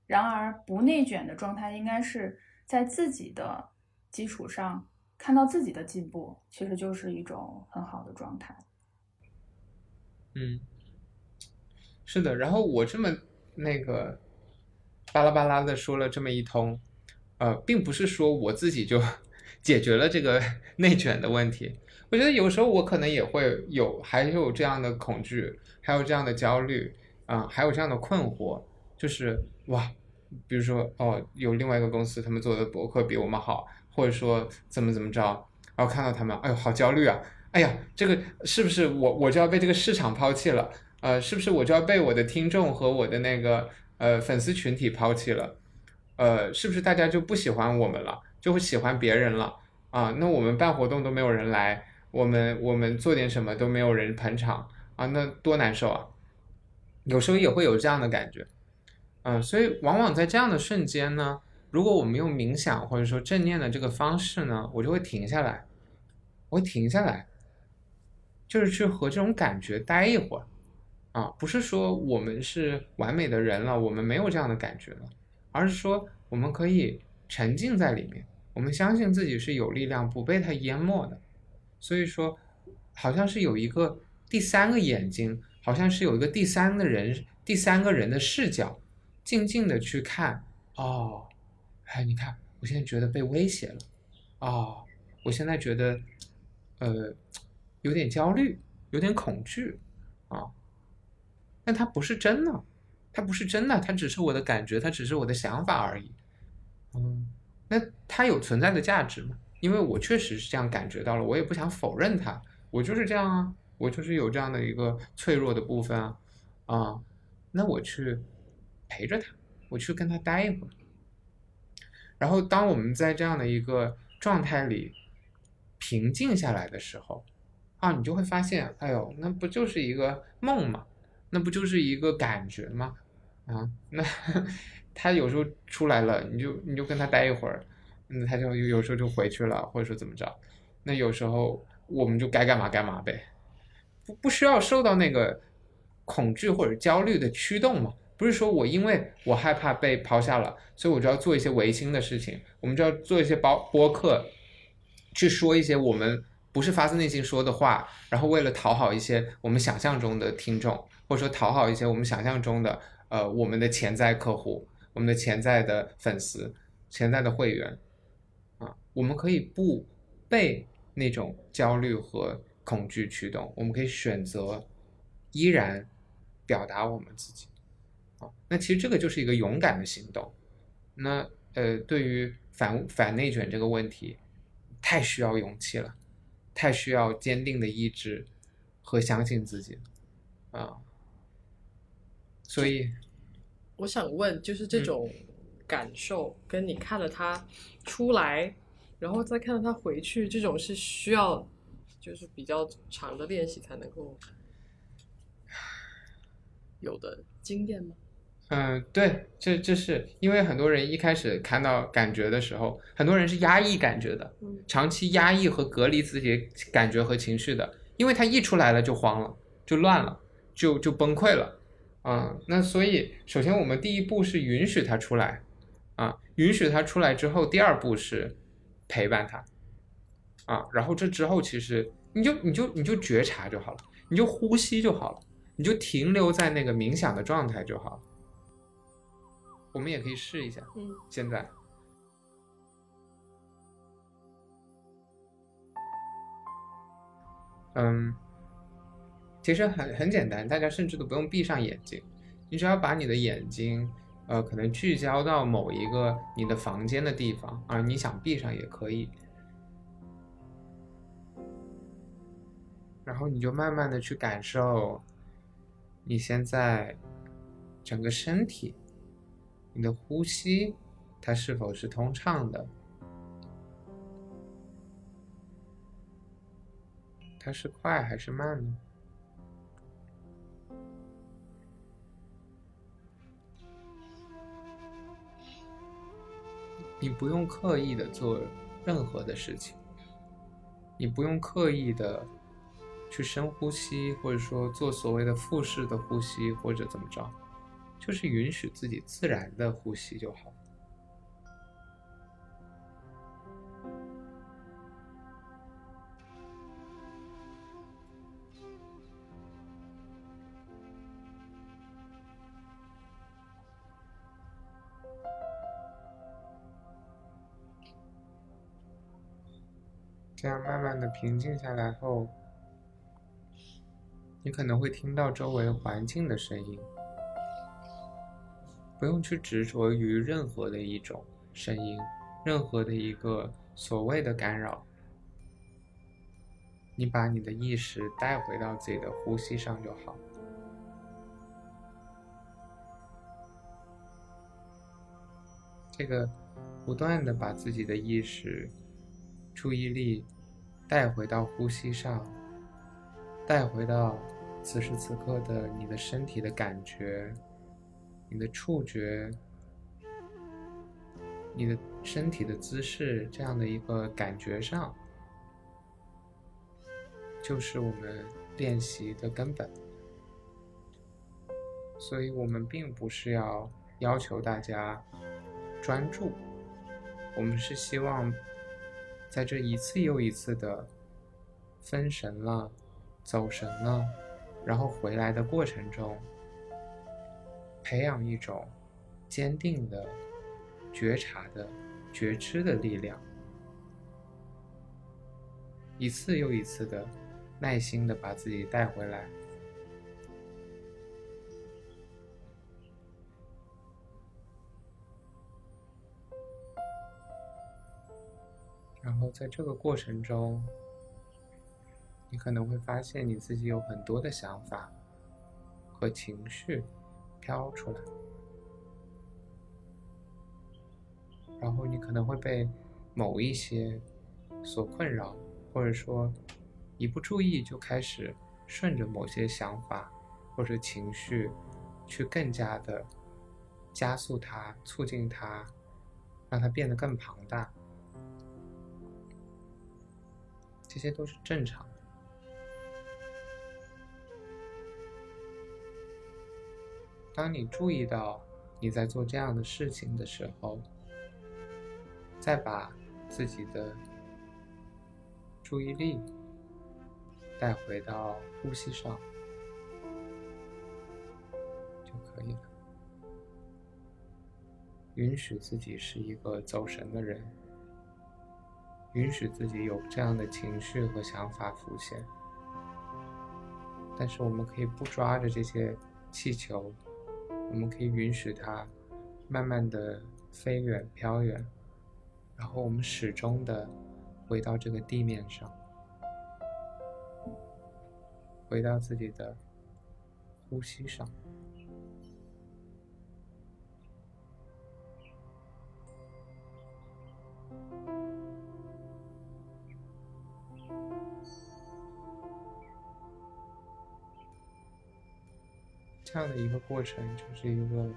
然而，不内卷的状态应该是在自己的基础上看到自己的进步，其实就是一种很好的状态。嗯，是的。然后我这么那个巴拉巴拉的说了这么一通，呃，并不是说我自己就 解决了这个 内卷的问题。我觉得有时候我可能也会有，还有这样的恐惧，还有这样的焦虑，啊，还有这样的困惑。就是哇，比如说哦，有另外一个公司，他们做的博客比我们好，或者说怎么怎么着，然后看到他们，哎呦，好焦虑啊！哎呀，这个是不是我我就要被这个市场抛弃了？呃，是不是我就要被我的听众和我的那个呃粉丝群体抛弃了？呃，是不是大家就不喜欢我们了，就会喜欢别人了？啊，那我们办活动都没有人来，我们我们做点什么都没有人捧场啊，那多难受啊！有时候也会有这样的感觉。嗯，所以往往在这样的瞬间呢，如果我们用冥想或者说正念的这个方式呢，我就会停下来，我会停下来，就是去和这种感觉待一会儿，啊，不是说我们是完美的人了，我们没有这样的感觉了，而是说我们可以沉浸在里面，我们相信自己是有力量，不被它淹没的，所以说，好像是有一个第三个眼睛，好像是有一个第三个人，第三个人的视角。静静的去看，哦，哎，你看，我现在觉得被威胁了，哦，我现在觉得，呃，有点焦虑，有点恐惧，啊，但它不是真的，它不是真的，它只是我的感觉，它只是我的想法而已，嗯，那它有存在的价值吗？因为我确实是这样感觉到了，我也不想否认它，我就是这样啊，我就是有这样的一个脆弱的部分啊，啊，那我去。陪着他，我去跟他待一会儿。然后，当我们在这样的一个状态里平静下来的时候，啊，你就会发现，哎呦，那不就是一个梦吗？那不就是一个感觉吗？啊，那 他有时候出来了，你就你就跟他待一会儿，那他就有时候就回去了，或者说怎么着？那有时候我们就该干嘛干嘛呗，不不需要受到那个恐惧或者焦虑的驱动嘛。不是说我因为我害怕被抛下了，所以我就要做一些违心的事情，我们就要做一些播播客，去说一些我们不是发自内心说的话，然后为了讨好一些我们想象中的听众，或者说讨好一些我们想象中的呃我们的潜在客户、我们的潜在的粉丝、潜在的会员，啊，我们可以不被那种焦虑和恐惧驱动，我们可以选择依然表达我们自己。啊，那其实这个就是一个勇敢的行动。那呃，对于反反内卷这个问题，太需要勇气了，太需要坚定的意志和相信自己啊。所以，我想问，就是这种感受，跟你看了他出来，然后再看到他回去，这种是需要就是比较长的练习才能够有的经验吗？嗯，对，这这是因为很多人一开始看到感觉的时候，很多人是压抑感觉的，长期压抑和隔离自己感觉和情绪的，因为他一出来了就慌了，就乱了，就就崩溃了，啊，那所以首先我们第一步是允许他出来，啊，允许他出来之后，第二步是陪伴他，啊，然后这之后其实你就你就你就觉察就好了，你就呼吸就好了，你就停留在那个冥想的状态就好了。我们也可以试一下。嗯，现在，嗯，其实很很简单，大家甚至都不用闭上眼睛，你只要把你的眼睛，呃，可能聚焦到某一个你的房间的地方啊，你想闭上也可以，然后你就慢慢的去感受你现在整个身体。你的呼吸，它是否是通畅的？它是快还是慢呢？你不用刻意的做任何的事情，你不用刻意的去深呼吸，或者说做所谓的腹式的呼吸，或者怎么着。就是允许自己自然的呼吸就好。这样慢慢的平静下来后，你可能会听到周围环境的声音。不用去执着于任何的一种声音，任何的一个所谓的干扰。你把你的意识带回到自己的呼吸上就好。这个不断的把自己的意识、注意力带回到呼吸上，带回到此时此刻的你的身体的感觉。你的触觉，你的身体的姿势，这样的一个感觉上，就是我们练习的根本。所以，我们并不是要要求大家专注，我们是希望在这一次又一次的分神了、走神了，然后回来的过程中。培养一种坚定的觉察的觉知的力量，一次又一次的耐心的把自己带回来，然后在这个过程中，你可能会发现你自己有很多的想法和情绪。飘出来，然后你可能会被某一些所困扰，或者说一不注意就开始顺着某些想法或者情绪去更加的加速它、促进它，让它变得更庞大，这些都是正常。当你注意到你在做这样的事情的时候，再把自己的注意力带回到呼吸上就可以了。允许自己是一个走神的人，允许自己有这样的情绪和想法浮现，但是我们可以不抓着这些气球，我们可以允许它慢慢的飞远飘远，然后我们始终的回到这个地面上，回到自己的呼吸上。这样的一个过程，就是一个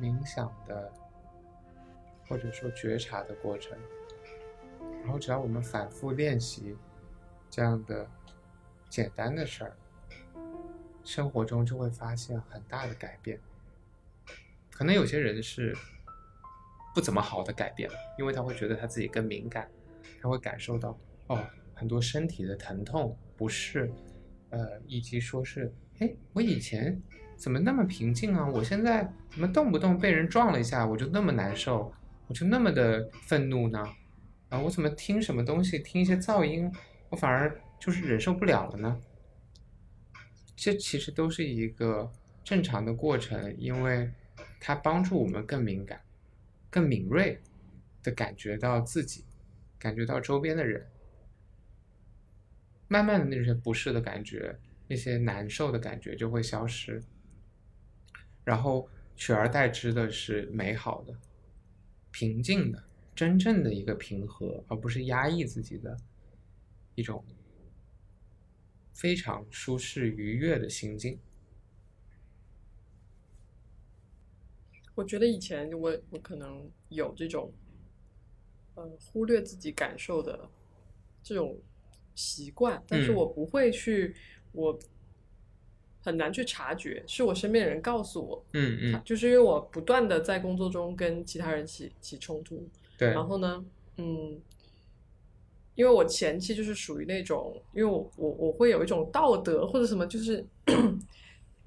冥想的，或者说觉察的过程。然后，只要我们反复练习这样的简单的事儿，生活中就会发现很大的改变。可能有些人是不怎么好的改变，因为他会觉得他自己更敏感，他会感受到哦很多身体的疼痛、不适，呃，以及说是。哎，我以前怎么那么平静啊？我现在怎么动不动被人撞了一下，我就那么难受，我就那么的愤怒呢？啊，我怎么听什么东西，听一些噪音，我反而就是忍受不了了呢？这其实都是一个正常的过程，因为它帮助我们更敏感、更敏锐的感觉到自己，感觉到周边的人，慢慢的那些不适的感觉。那些难受的感觉就会消失，然后取而代之的是美好的、平静的、真正的一个平和，而不是压抑自己的一种非常舒适愉悦的心境。我觉得以前我我可能有这种，呃，忽略自己感受的这种习惯，但是我不会去。我很难去察觉，是我身边的人告诉我，嗯嗯，就是因为我不断的在工作中跟其他人起起冲突，对，然后呢，嗯，因为我前期就是属于那种，因为我我我会有一种道德或者什么，就是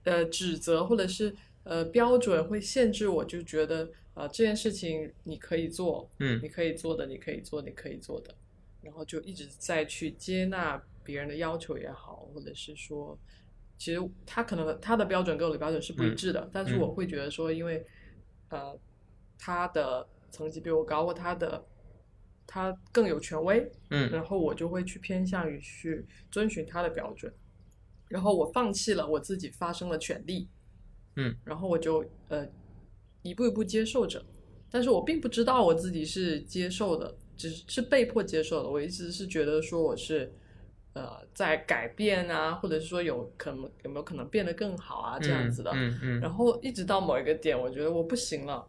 呃指责或者是呃标准会限制我，就觉得啊这件事情你可以做，嗯，你可以做的，你可以做，你可以做的，然后就一直在去接纳。别人的要求也好，或者是说，其实他可能他的标准跟我的标准是不一致的，但是我会觉得说，因为呃，他的层级比我高，或他的他更有权威，嗯，然后我就会去偏向于去遵循他的标准，然后我放弃了我自己发声的权利，嗯，然后我就呃一步一步接受着，但是我并不知道我自己是接受的，只是是被迫接受的，我一直是觉得说我是。呃，在改变啊，或者是说有可能有没有可能变得更好啊，这样子的。嗯嗯。然后一直到某一个点，我觉得我不行了，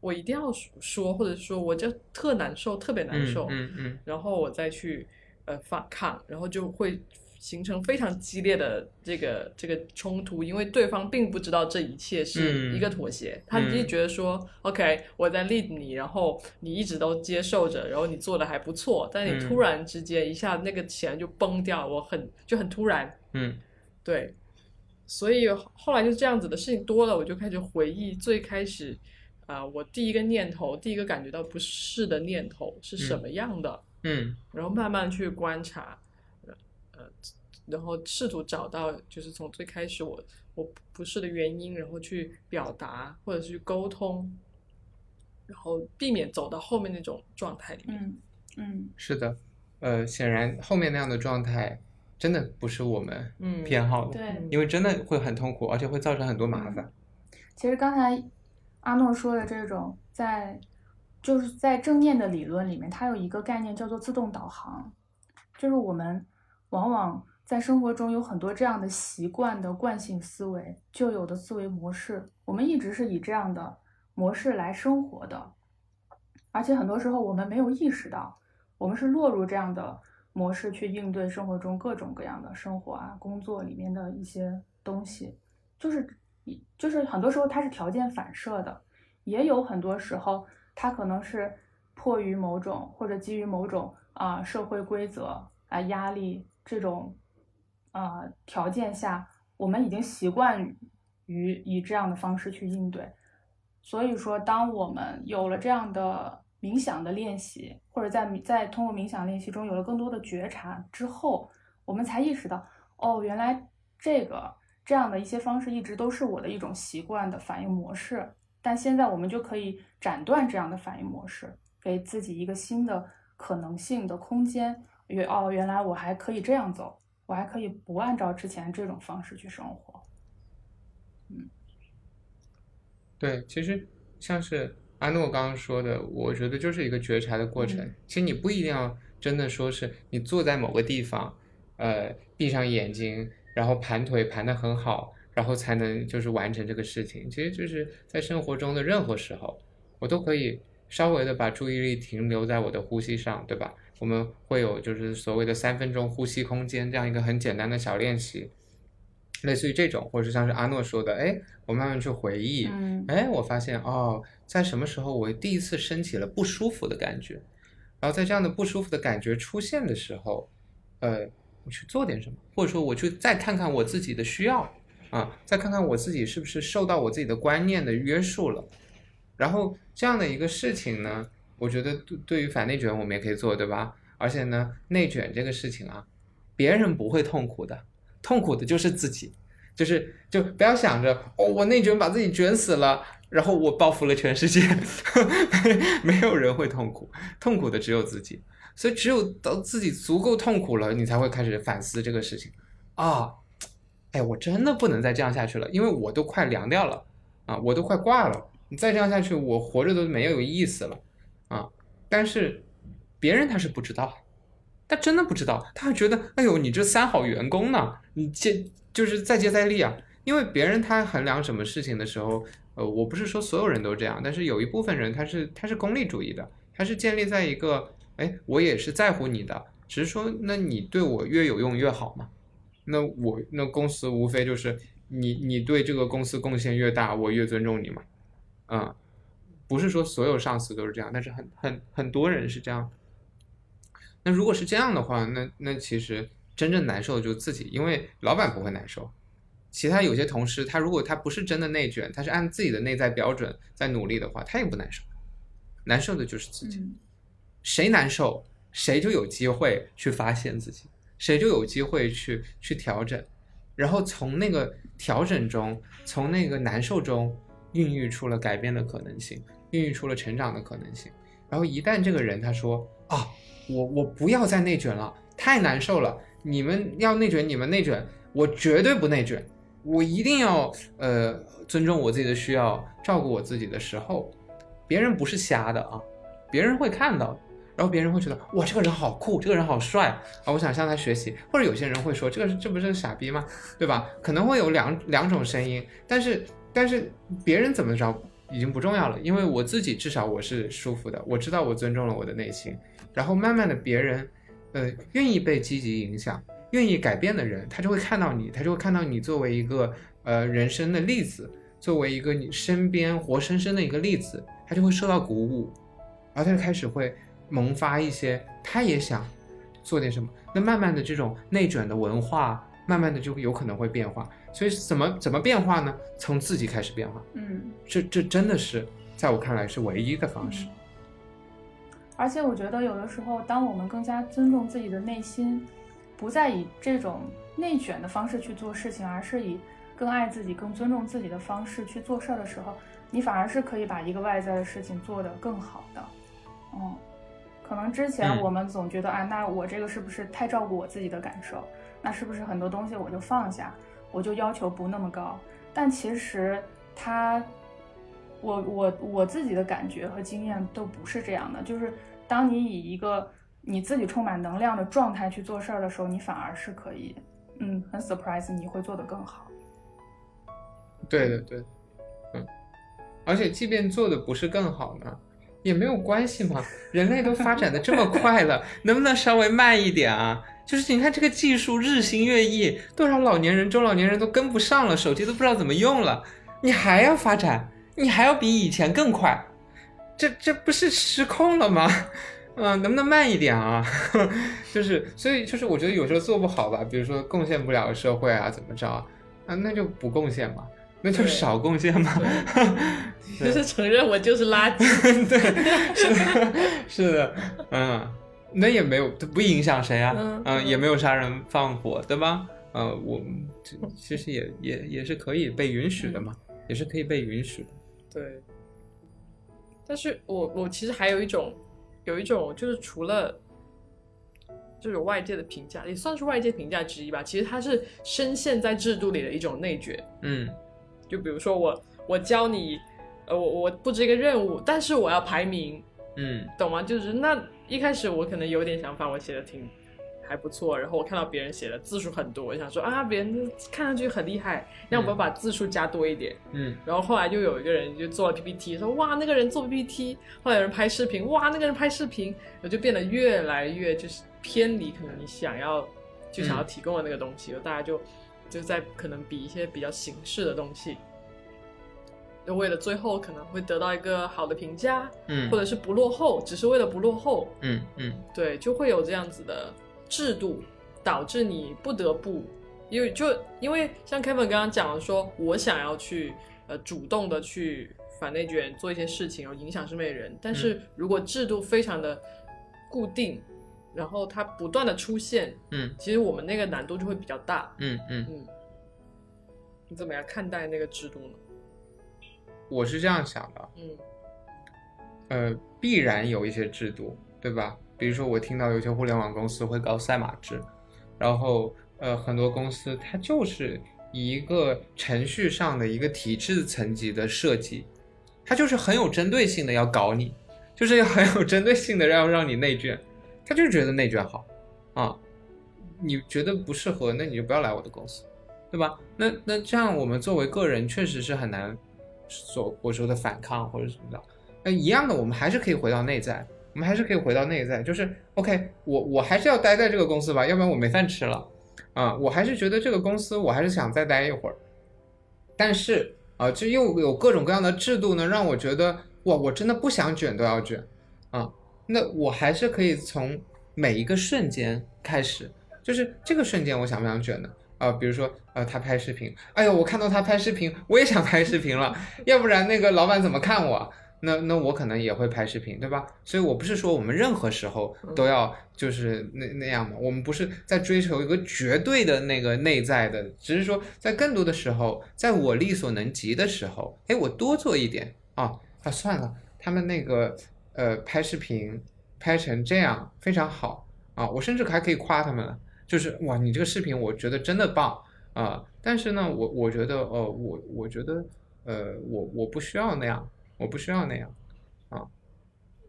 我一定要说，或者说我就特难受，特别难受。嗯嗯。然后我再去呃反抗，然后就会。形成非常激烈的这个这个冲突，因为对方并不知道这一切是一个妥协，他只是觉得说，OK，我在 lead 你，然后你一直都接受着，然后你做的还不错，但你突然之间一下那个钱就崩掉，我很就很突然，嗯，对，所以后来就这样子的事情多了，我就开始回忆最开始啊，我第一个念头，第一个感觉到不适的念头是什么样的，嗯，然后慢慢去观察。然后试图找到，就是从最开始我我不是的原因，然后去表达或者是沟通，然后避免走到后面那种状态里面。嗯嗯，是的，呃，显然后面那样的状态真的不是我们偏好的，对，因为真的会很痛苦，而且会造成很多麻烦。其实刚才阿诺说的这种，在就是在正念的理论里面，它有一个概念叫做自动导航，就是我们往往。在生活中有很多这样的习惯的惯性思维、旧有的思维模式，我们一直是以这样的模式来生活的，而且很多时候我们没有意识到，我们是落入这样的模式去应对生活中各种各样的生活啊、工作里面的一些东西，就是就是很多时候它是条件反射的，也有很多时候它可能是迫于某种或者基于某种啊社会规则啊压力这种。呃，条件下，我们已经习惯于以这样的方式去应对。所以说，当我们有了这样的冥想的练习，或者在在通过冥想练习中有了更多的觉察之后，我们才意识到，哦，原来这个这样的一些方式一直都是我的一种习惯的反应模式，但现在我们就可以斩断这样的反应模式，给自己一个新的可能性的空间。原哦，原来我还可以这样走，我还可以不按照之前这种方式去生活。嗯，对，其实像是阿诺刚刚说的，我觉得就是一个觉察的过程。其实你不一定要真的说是你坐在某个地方，呃，闭上眼睛，然后盘腿盘的很好，然后才能就是完成这个事情。其实就是在生活中的任何时候，我都可以稍微的把注意力停留在我的呼吸上，对吧？我们会有就是所谓的三分钟呼吸空间这样一个很简单的小练习。类似于这种，或者是像是阿诺说的，哎，我慢慢去回忆，嗯哎，我发现哦，在什么时候我第一次升起了不舒服的感觉，然后在这样的不舒服的感觉出现的时候，呃，我去做点什么，或者说我去再看看我自己的需要啊，再看看我自己是不是受到我自己的观念的约束了，然后这样的一个事情呢，我觉得对对于反内卷我们也可以做，对吧？而且呢，内卷这个事情啊，别人不会痛苦的。痛苦的就是自己，就是就不要想着哦，我内卷把自己卷死了，然后我报复了全世界，没有人会痛苦，痛苦的只有自己。所以只有到自己足够痛苦了，你才会开始反思这个事情啊，哎，我真的不能再这样下去了，因为我都快凉掉了啊，我都快挂了，你再这样下去，我活着都没有意思了啊。但是别人他是不知道。他真的不知道，他还觉得，哎呦，你这三好员工呢，你接就是再接再厉啊。因为别人他衡量什么事情的时候，呃，我不是说所有人都这样，但是有一部分人他是他是功利主义的，他是建立在一个，哎，我也是在乎你的，只是说，那你对我越有用越好嘛。那我那公司无非就是你你对这个公司贡献越大，我越尊重你嘛。嗯，不是说所有上司都是这样，但是很很很多人是这样。那如果是这样的话，那那其实真正难受的就是自己，因为老板不会难受，其他有些同事他如果他不是真的内卷，他是按自己的内在标准在努力的话，他也不难受，难受的就是自己。谁难受，谁就有机会去发现自己，谁就有机会去去调整，然后从那个调整中，从那个难受中孕育出了改变的可能性，孕育出了成长的可能性。然后一旦这个人他说啊。我我不要再内卷了，太难受了。你们要内卷，你们内卷，我绝对不内卷。我一定要呃尊重我自己的需要，照顾我自己的时候，别人不是瞎的啊，别人会看到，然后别人会觉得哇这个人好酷，这个人好帅啊，我想向他学习。或者有些人会说这个这不是傻逼吗？对吧？可能会有两两种声音，但是但是别人怎么着已经不重要了，因为我自己至少我是舒服的，我知道我尊重了我的内心。然后慢慢的，别人，呃，愿意被积极影响、愿意改变的人，他就会看到你，他就会看到你作为一个呃人生的例子，作为一个你身边活生生的一个例子，他就会受到鼓舞，然后他就开始会萌发一些，他也想做点什么。那慢慢的，这种内卷的文化，慢慢的就有可能会变化。所以怎么怎么变化呢？从自己开始变化。嗯，这这真的是在我看来是唯一的方式。而且我觉得，有的时候，当我们更加尊重自己的内心，不再以这种内卷的方式去做事情，而是以更爱自己、更尊重自己的方式去做事儿的时候，你反而是可以把一个外在的事情做得更好的。嗯，可能之前我们总觉得，啊，那我这个是不是太照顾我自己的感受？那是不是很多东西我就放下，我就要求不那么高？但其实他。我我我自己的感觉和经验都不是这样的，就是当你以一个你自己充满能量的状态去做事儿的时候，你反而是可以，嗯，很 surprise，你会做得更好。对的，对，嗯，而且即便做的不是更好呢，也没有关系嘛，人类都发展的这么快了，能不能稍微慢一点啊？就是你看这个技术日新月异，多少老年人、中老年人都跟不上了，手机都不知道怎么用了，你还要发展？你还要比以前更快，这这不是失控了吗？嗯，能不能慢一点啊？就是，所以就是，我觉得有时候做不好吧，比如说贡献不了社会啊，怎么着啊？那就不贡献嘛，那就少贡献嘛。就是承认我就是垃圾。对，是的，是的，嗯，那也没有，不影响谁啊，嗯，也没有杀人放火，对吧？呃，我这其实也也也是可以被允许的嘛，也是可以被允许的。对，但是我我其实还有一种，有一种就是除了这种外界的评价，也算是外界评价之一吧。其实它是深陷在制度里的一种内卷。嗯就比如说我我教你，呃，我我布置一个任务，但是我要排名，嗯懂吗？就是那一开始我可能有点想法，我写的挺还不错，然后我看到别人写的字数很多，我想说啊，别人看上去很厉害，那我们把字数加多一点。嗯然后后来就有一个人就做了 PPT，说哇那个人做 PPT，后来有人拍视频，哇那个人拍视频，然后就变得越来越就是偏离可能你想要就想要提供的那个东西，大家就就在可能比一些比较形式的东西，就为了最后可能会得到一个好的评价，嗯或者是不落后，只是为了不落后，嗯嗯对，就会有这样子的制度，导致你不得不，因为就因为像 Kevin 刚刚讲的说，我想要去呃主动的去反内卷做一些事情，然后影响身边的人，但是如果制度非常的固定，然后它不断的出现，嗯其实我们那个难度就会比较大。嗯嗯，嗯，你怎么样看待那个制度呢？我是这样想的，嗯呃，必然有一些制度，对吧？比如说我听到有些互联网公司会搞赛马制，然后呃，很多公司它就是一个程序上的一个体制层级的设计，它就是很有针对性的要搞你，就是要很有针对性的要让你内卷，他就觉得内卷好啊，你觉得不适合，那你就不要来我的公司，对吧？那那这样我们作为个人确实是很难所我说的反抗或者什么的。那一样的，我们还是可以回到内在，我们还是可以回到内在，就是 OK，我我还是要待在这个公司吧，要不然我没饭吃了啊、我还是觉得这个公司，我还是想再待一会儿。但是啊，这又有各种各样的制度呢，让我觉得哇，我真的不想卷都要卷啊。那我还是可以从每一个瞬间开始，就是这个瞬间我想不想卷呢？啊，比如说呃，他拍视频，哎呦，我看到他拍视频，我也想拍视频了，要不然那个老板怎么看我啊？那那我可能也会拍视频，对吧？所以我不是说我们任何时候都要就是那那样嘛，我们不是在追求一个绝对的那个内在的，只是说在更多的时候，在我力所能及的时候，哎，我多做一点啊啊，算了，他们那个呃拍视频拍成这样非常好啊，我甚至还可以夸他们了，就是哇，你这个视频我觉得真的棒啊，但是呢，我我觉得呃，我我觉得呃，我我不需要那样。我不需要那样，啊，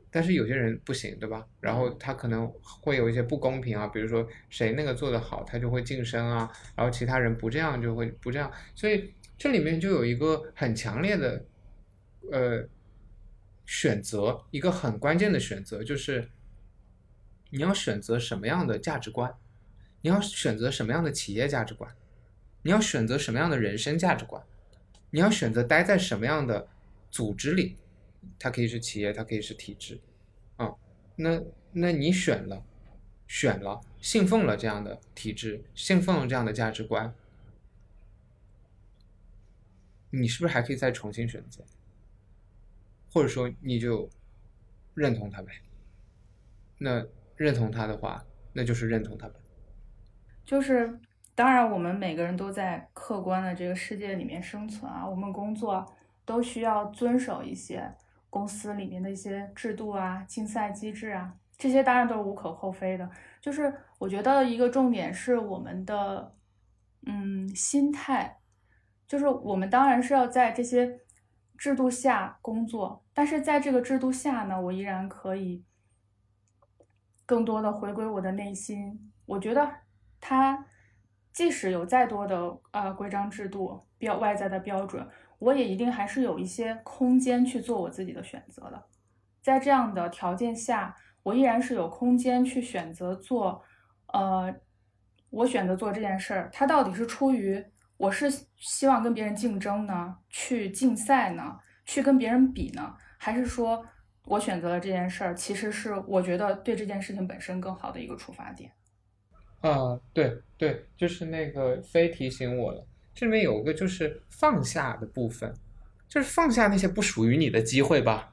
但是有些人不行，对吧？然后他可能会有一些不公平啊，比如说谁那个做得好，他就会晋升啊，然后其他人不这样就会不这样，所以这里面就有一个很强烈的，呃，选择，一个很关键的选择，就是你要选择什么样的价值观，你要选择什么样的企业价值观，你要选择什么样的人生价值观，你要选择待在什么样的。组织里，它可以是企业，它可以是体制，啊，那那你选了，选了，信奉了这样的体制，信奉了这样的价值观，你是不是还可以再重新选择？或者说你就认同他呗？那认同他的话，那就是认同他呗。就是，当然我们每个人都在客观的这个世界里面生存啊，我们工作。都需要遵守一些公司里面的一些制度啊、竞赛机制啊，这些当然都是无可厚非的。就是我觉得一个重点是我们的，嗯，心态，就是我们当然是要在这些制度下工作，但是在这个制度下呢，我依然可以更多的回归我的内心。我觉得它即使有再多的呃规章制度、标外在的标准。我也一定还是有一些空间去做我自己的选择的，在这样的条件下，我依然是有空间去选择做，呃，我选择做这件事儿，它到底是出于我是希望跟别人竞争呢，去竞赛呢，去跟别人比呢，还是说我选择了这件事儿，其实是我觉得对这件事情本身更好的一个出发点。啊，对对，就是那个飞提醒我了。这里面有个就是放下的部分，就是放下那些不属于你的机会吧，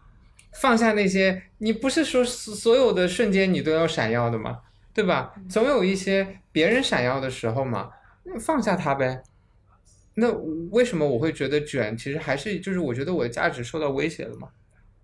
放下那些你不是说所有的瞬间你都要闪耀的吗，对吧？总有一些别人闪耀的时候嘛，放下它呗。那为什么我会觉得卷？其实还是就是我觉得我的价值受到威胁了嘛。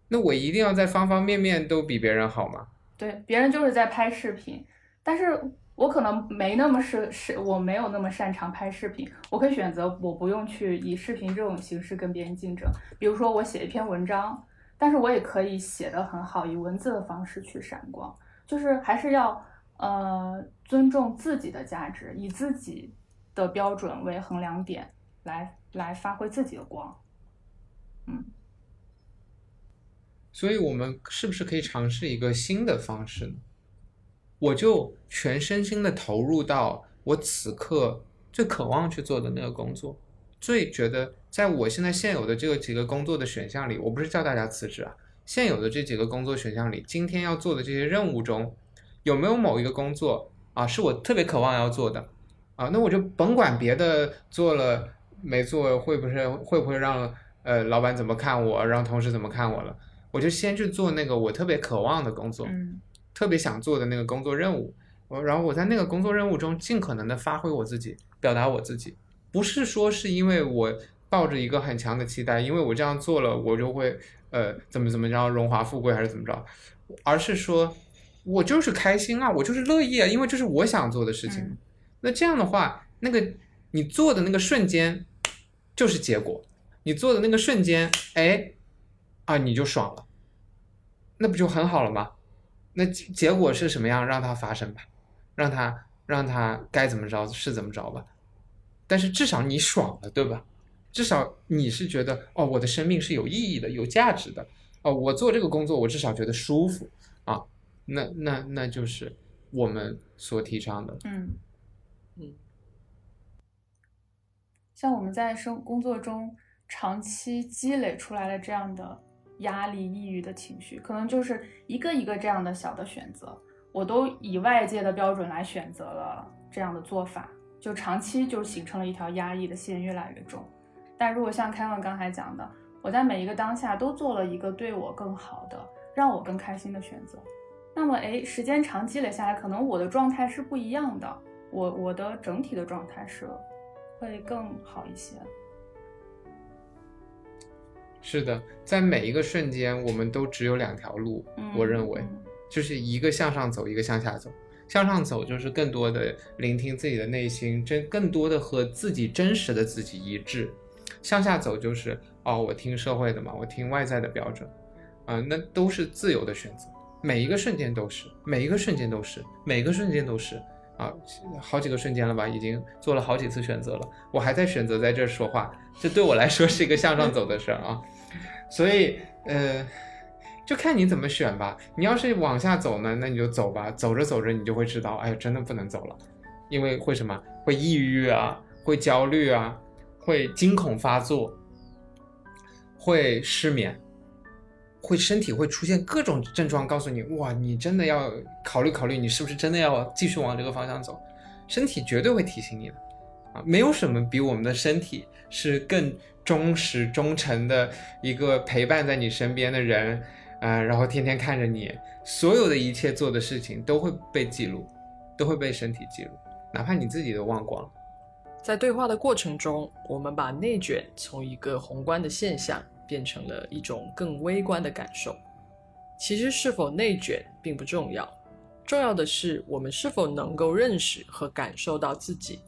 那我一定要在方方面面都比别人好吗？对，别人就是在拍视频，但是我可能没那么是是，我没有那么擅长拍视频，我可以选择我不用去以视频这种形式跟别人竞争。比如说我写一篇文章，但是我也可以写得很好，以文字的方式去闪光，就是还是要呃尊重自己的价值，以自己的标准为衡量点。来来发挥自己的光，嗯，所以我们是不是可以尝试一个新的方式呢？我就全身心的投入到我此刻最渴望去做的那个工作，最觉得在我现在现有的这个几个工作的选项里，我不是叫大家辞职啊，现有的这几个工作选项里，今天要做的这些任务中，有没有某一个工作啊，是我特别渴望要做的啊？那我就甭管别的做了。没做会不会会不会让呃老板怎么看我，让同事怎么看我了？我就先去做那个我特别渴望的工作，特别想做的那个工作任务。我然后我在那个工作任务中尽可能的发挥我自己，表达我自己。不是说是因为我抱着一个很强的期待，因为我这样做了我就会呃怎么怎么着荣华富贵还是怎么着，而是说我就是开心啊，我就是乐意啊，因为这是我想做的事情。那这样的话，那个你做的那个瞬间。就是结果，你做的那个瞬间，哎，啊，你就爽了，那不就很好了吗？那结果是什么样，让它发生吧，让它让它该怎么着是怎么着吧。但是至少你爽了，对吧？至少你是觉得，哦，我的生命是有意义的，有价值的，哦，我做这个工作，我至少觉得舒服啊。那那那就是我们所提倡的，嗯嗯。像我们在生工作中长期积累出来的这样的压力、抑郁的情绪，可能就是一个一个这样的小的选择，我都以外界的标准来选择了这样的做法，就长期就形成了一条压抑的线，越来越重。但如果像凯文刚才讲的，我在每一个当下都做了一个对我更好的、让我更开心的选择，那么诶，时间长积累下来，可能我的状态是不一样的，我我的整体的状态是。会更好一些。是的，在每一个瞬间，我们都只有两条路。我认为，就是一个向上走，一个向下走。向上走就是更多的聆听自己的内心，真更多的和自己真实的自己一致。向下走就是哦，我听社会的嘛，我听外在的标准，啊，那都是自由的选择。每一个瞬间都是，每一个瞬间都是，每一个瞬间都是。啊，好几个瞬间了吧，已经做了好几次选择了，我还在选择在这说话，这对我来说是一个向上走的事儿啊，所以呃，就看你怎么选吧。你要是往下走呢，那你就走吧，走着走着你就会知道，哎呀，真的不能走了，因为会什么？会抑郁啊，会焦虑啊，会惊恐发作，会失眠。会身体会出现各种症状，告诉你哇，你真的要考虑考虑，你是不是真的要继续往这个方向走？身体绝对会提醒你的，啊，没有什么比我们的身体是更忠实忠诚的一个陪伴在你身边的人，啊，然后天天看着你，所有的一切做的事情都会被记录，都会被身体记录，哪怕你自己都忘光了。在对话的过程中，我们把内卷从一个宏观的现象。变成了一种更微观的感受。其实是否内卷并不重要，重要的是我们是否能够认识和感受到自己，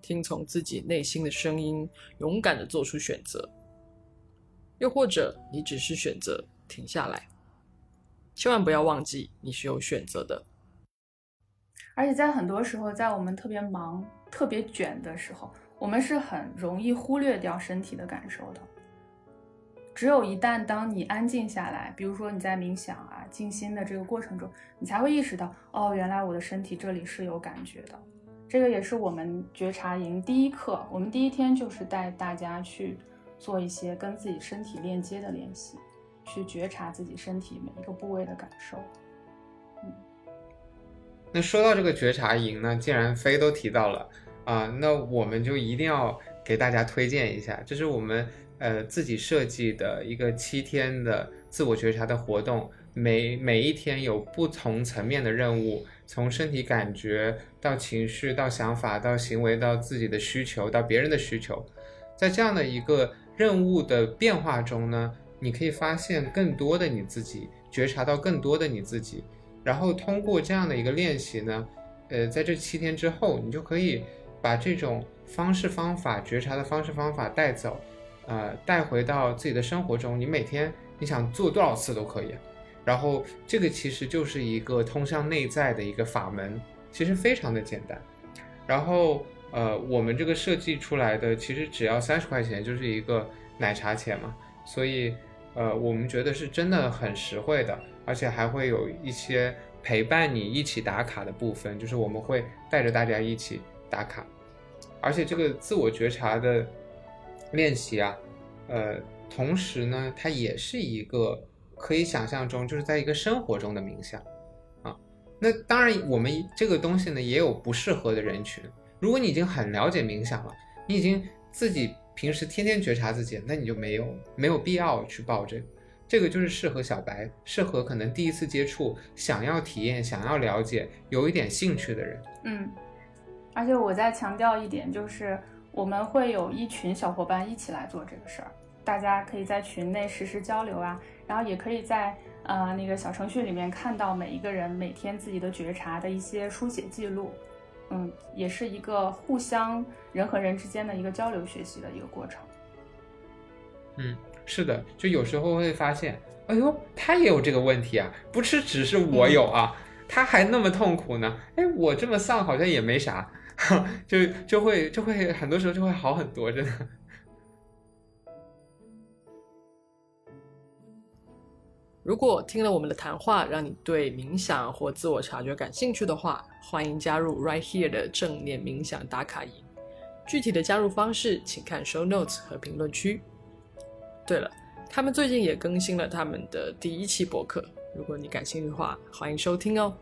听从自己内心的声音，勇敢的做出选择。又或者你只是选择停下来，千万不要忘记你是有选择的。而且在很多时候，在我们特别忙、特别卷的时候，我们是很容易忽略掉身体的感受的。只有一旦当你安静下来，比如说你在冥想啊、静心的这个过程中，你才会意识到，哦，原来我的身体这里是有感觉的。这个也是我们觉察营第一课，我们第一天就是带大家去做一些跟自己身体链接的练习，去觉察自己身体每一个部位的感受。嗯，那说到这个觉察营呢，既然飞都提到了啊，那我们就一定要给大家推荐一下，这是我们。呃，自己设计的一个七天的自我觉察的活动，每每一天有不同层面的任务，从身体感觉到情绪，到想法，到行为，到自己的需求，到别人的需求，在这样的一个任务的变化中呢，你可以发现更多的你自己，觉察到更多的你自己，然后通过这样的一个练习呢，呃，在这七天之后，你就可以把这种方式方法觉察的方式方法带走。呃，带回到自己的生活中，你每天你想做多少次都可以。然后这个其实就是一个通向内在的一个法门，其实非常的简单。然后呃，我们这个设计出来的其实只要三十块钱，就是一个奶茶钱嘛。所以呃，我们觉得是真的很实惠的，而且还会有一些陪伴你一起打卡的部分，就是我们会带着大家一起打卡，而且这个自我觉察的。练习啊，呃，同时呢，它也是一个可以想象中，就是在一个生活中的冥想啊。那当然，我们这个东西呢，也有不适合的人群。如果你已经很了解冥想了，你已经自己平时天天觉察自己，那你就没有没有必要去报这个。这个就是适合小白，适合可能第一次接触、想要体验、想要了解、有一点兴趣的人。嗯，而且我再强调一点，就是。我们会有一群小伙伴一起来做这个事儿，大家可以在群内实时交流啊，然后也可以在呃那个小程序里面看到每一个人每天自己的觉察的一些书写记录，嗯，也是一个互相人和人之间的一个交流学习的一个过程。嗯，是的，就有时候会发现，哎呦，他也有这个问题啊，不是只是我有啊，他还那么痛苦呢，哎，我这么丧好像也没啥。就就会就会很多时候就会好很多，真的。如果听了我们的谈话，让你对冥想或自我察觉感兴趣的话，欢迎加入 Right Here 的正念冥想打卡营。具体的加入方式，请看 Show Notes 和评论区。对了，他们最近也更新了他们的第一期博客，如果你感兴趣的话，欢迎收听哦。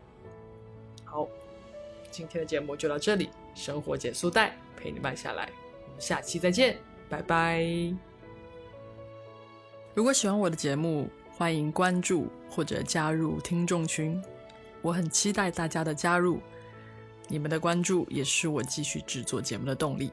好，今天的节目就到这里。生活减速带陪你慢下来，我们下期再见，拜拜。如果喜欢我的节目，欢迎关注或者加入听众群，我很期待大家的加入，你们的关注也是我继续制作节目的动力。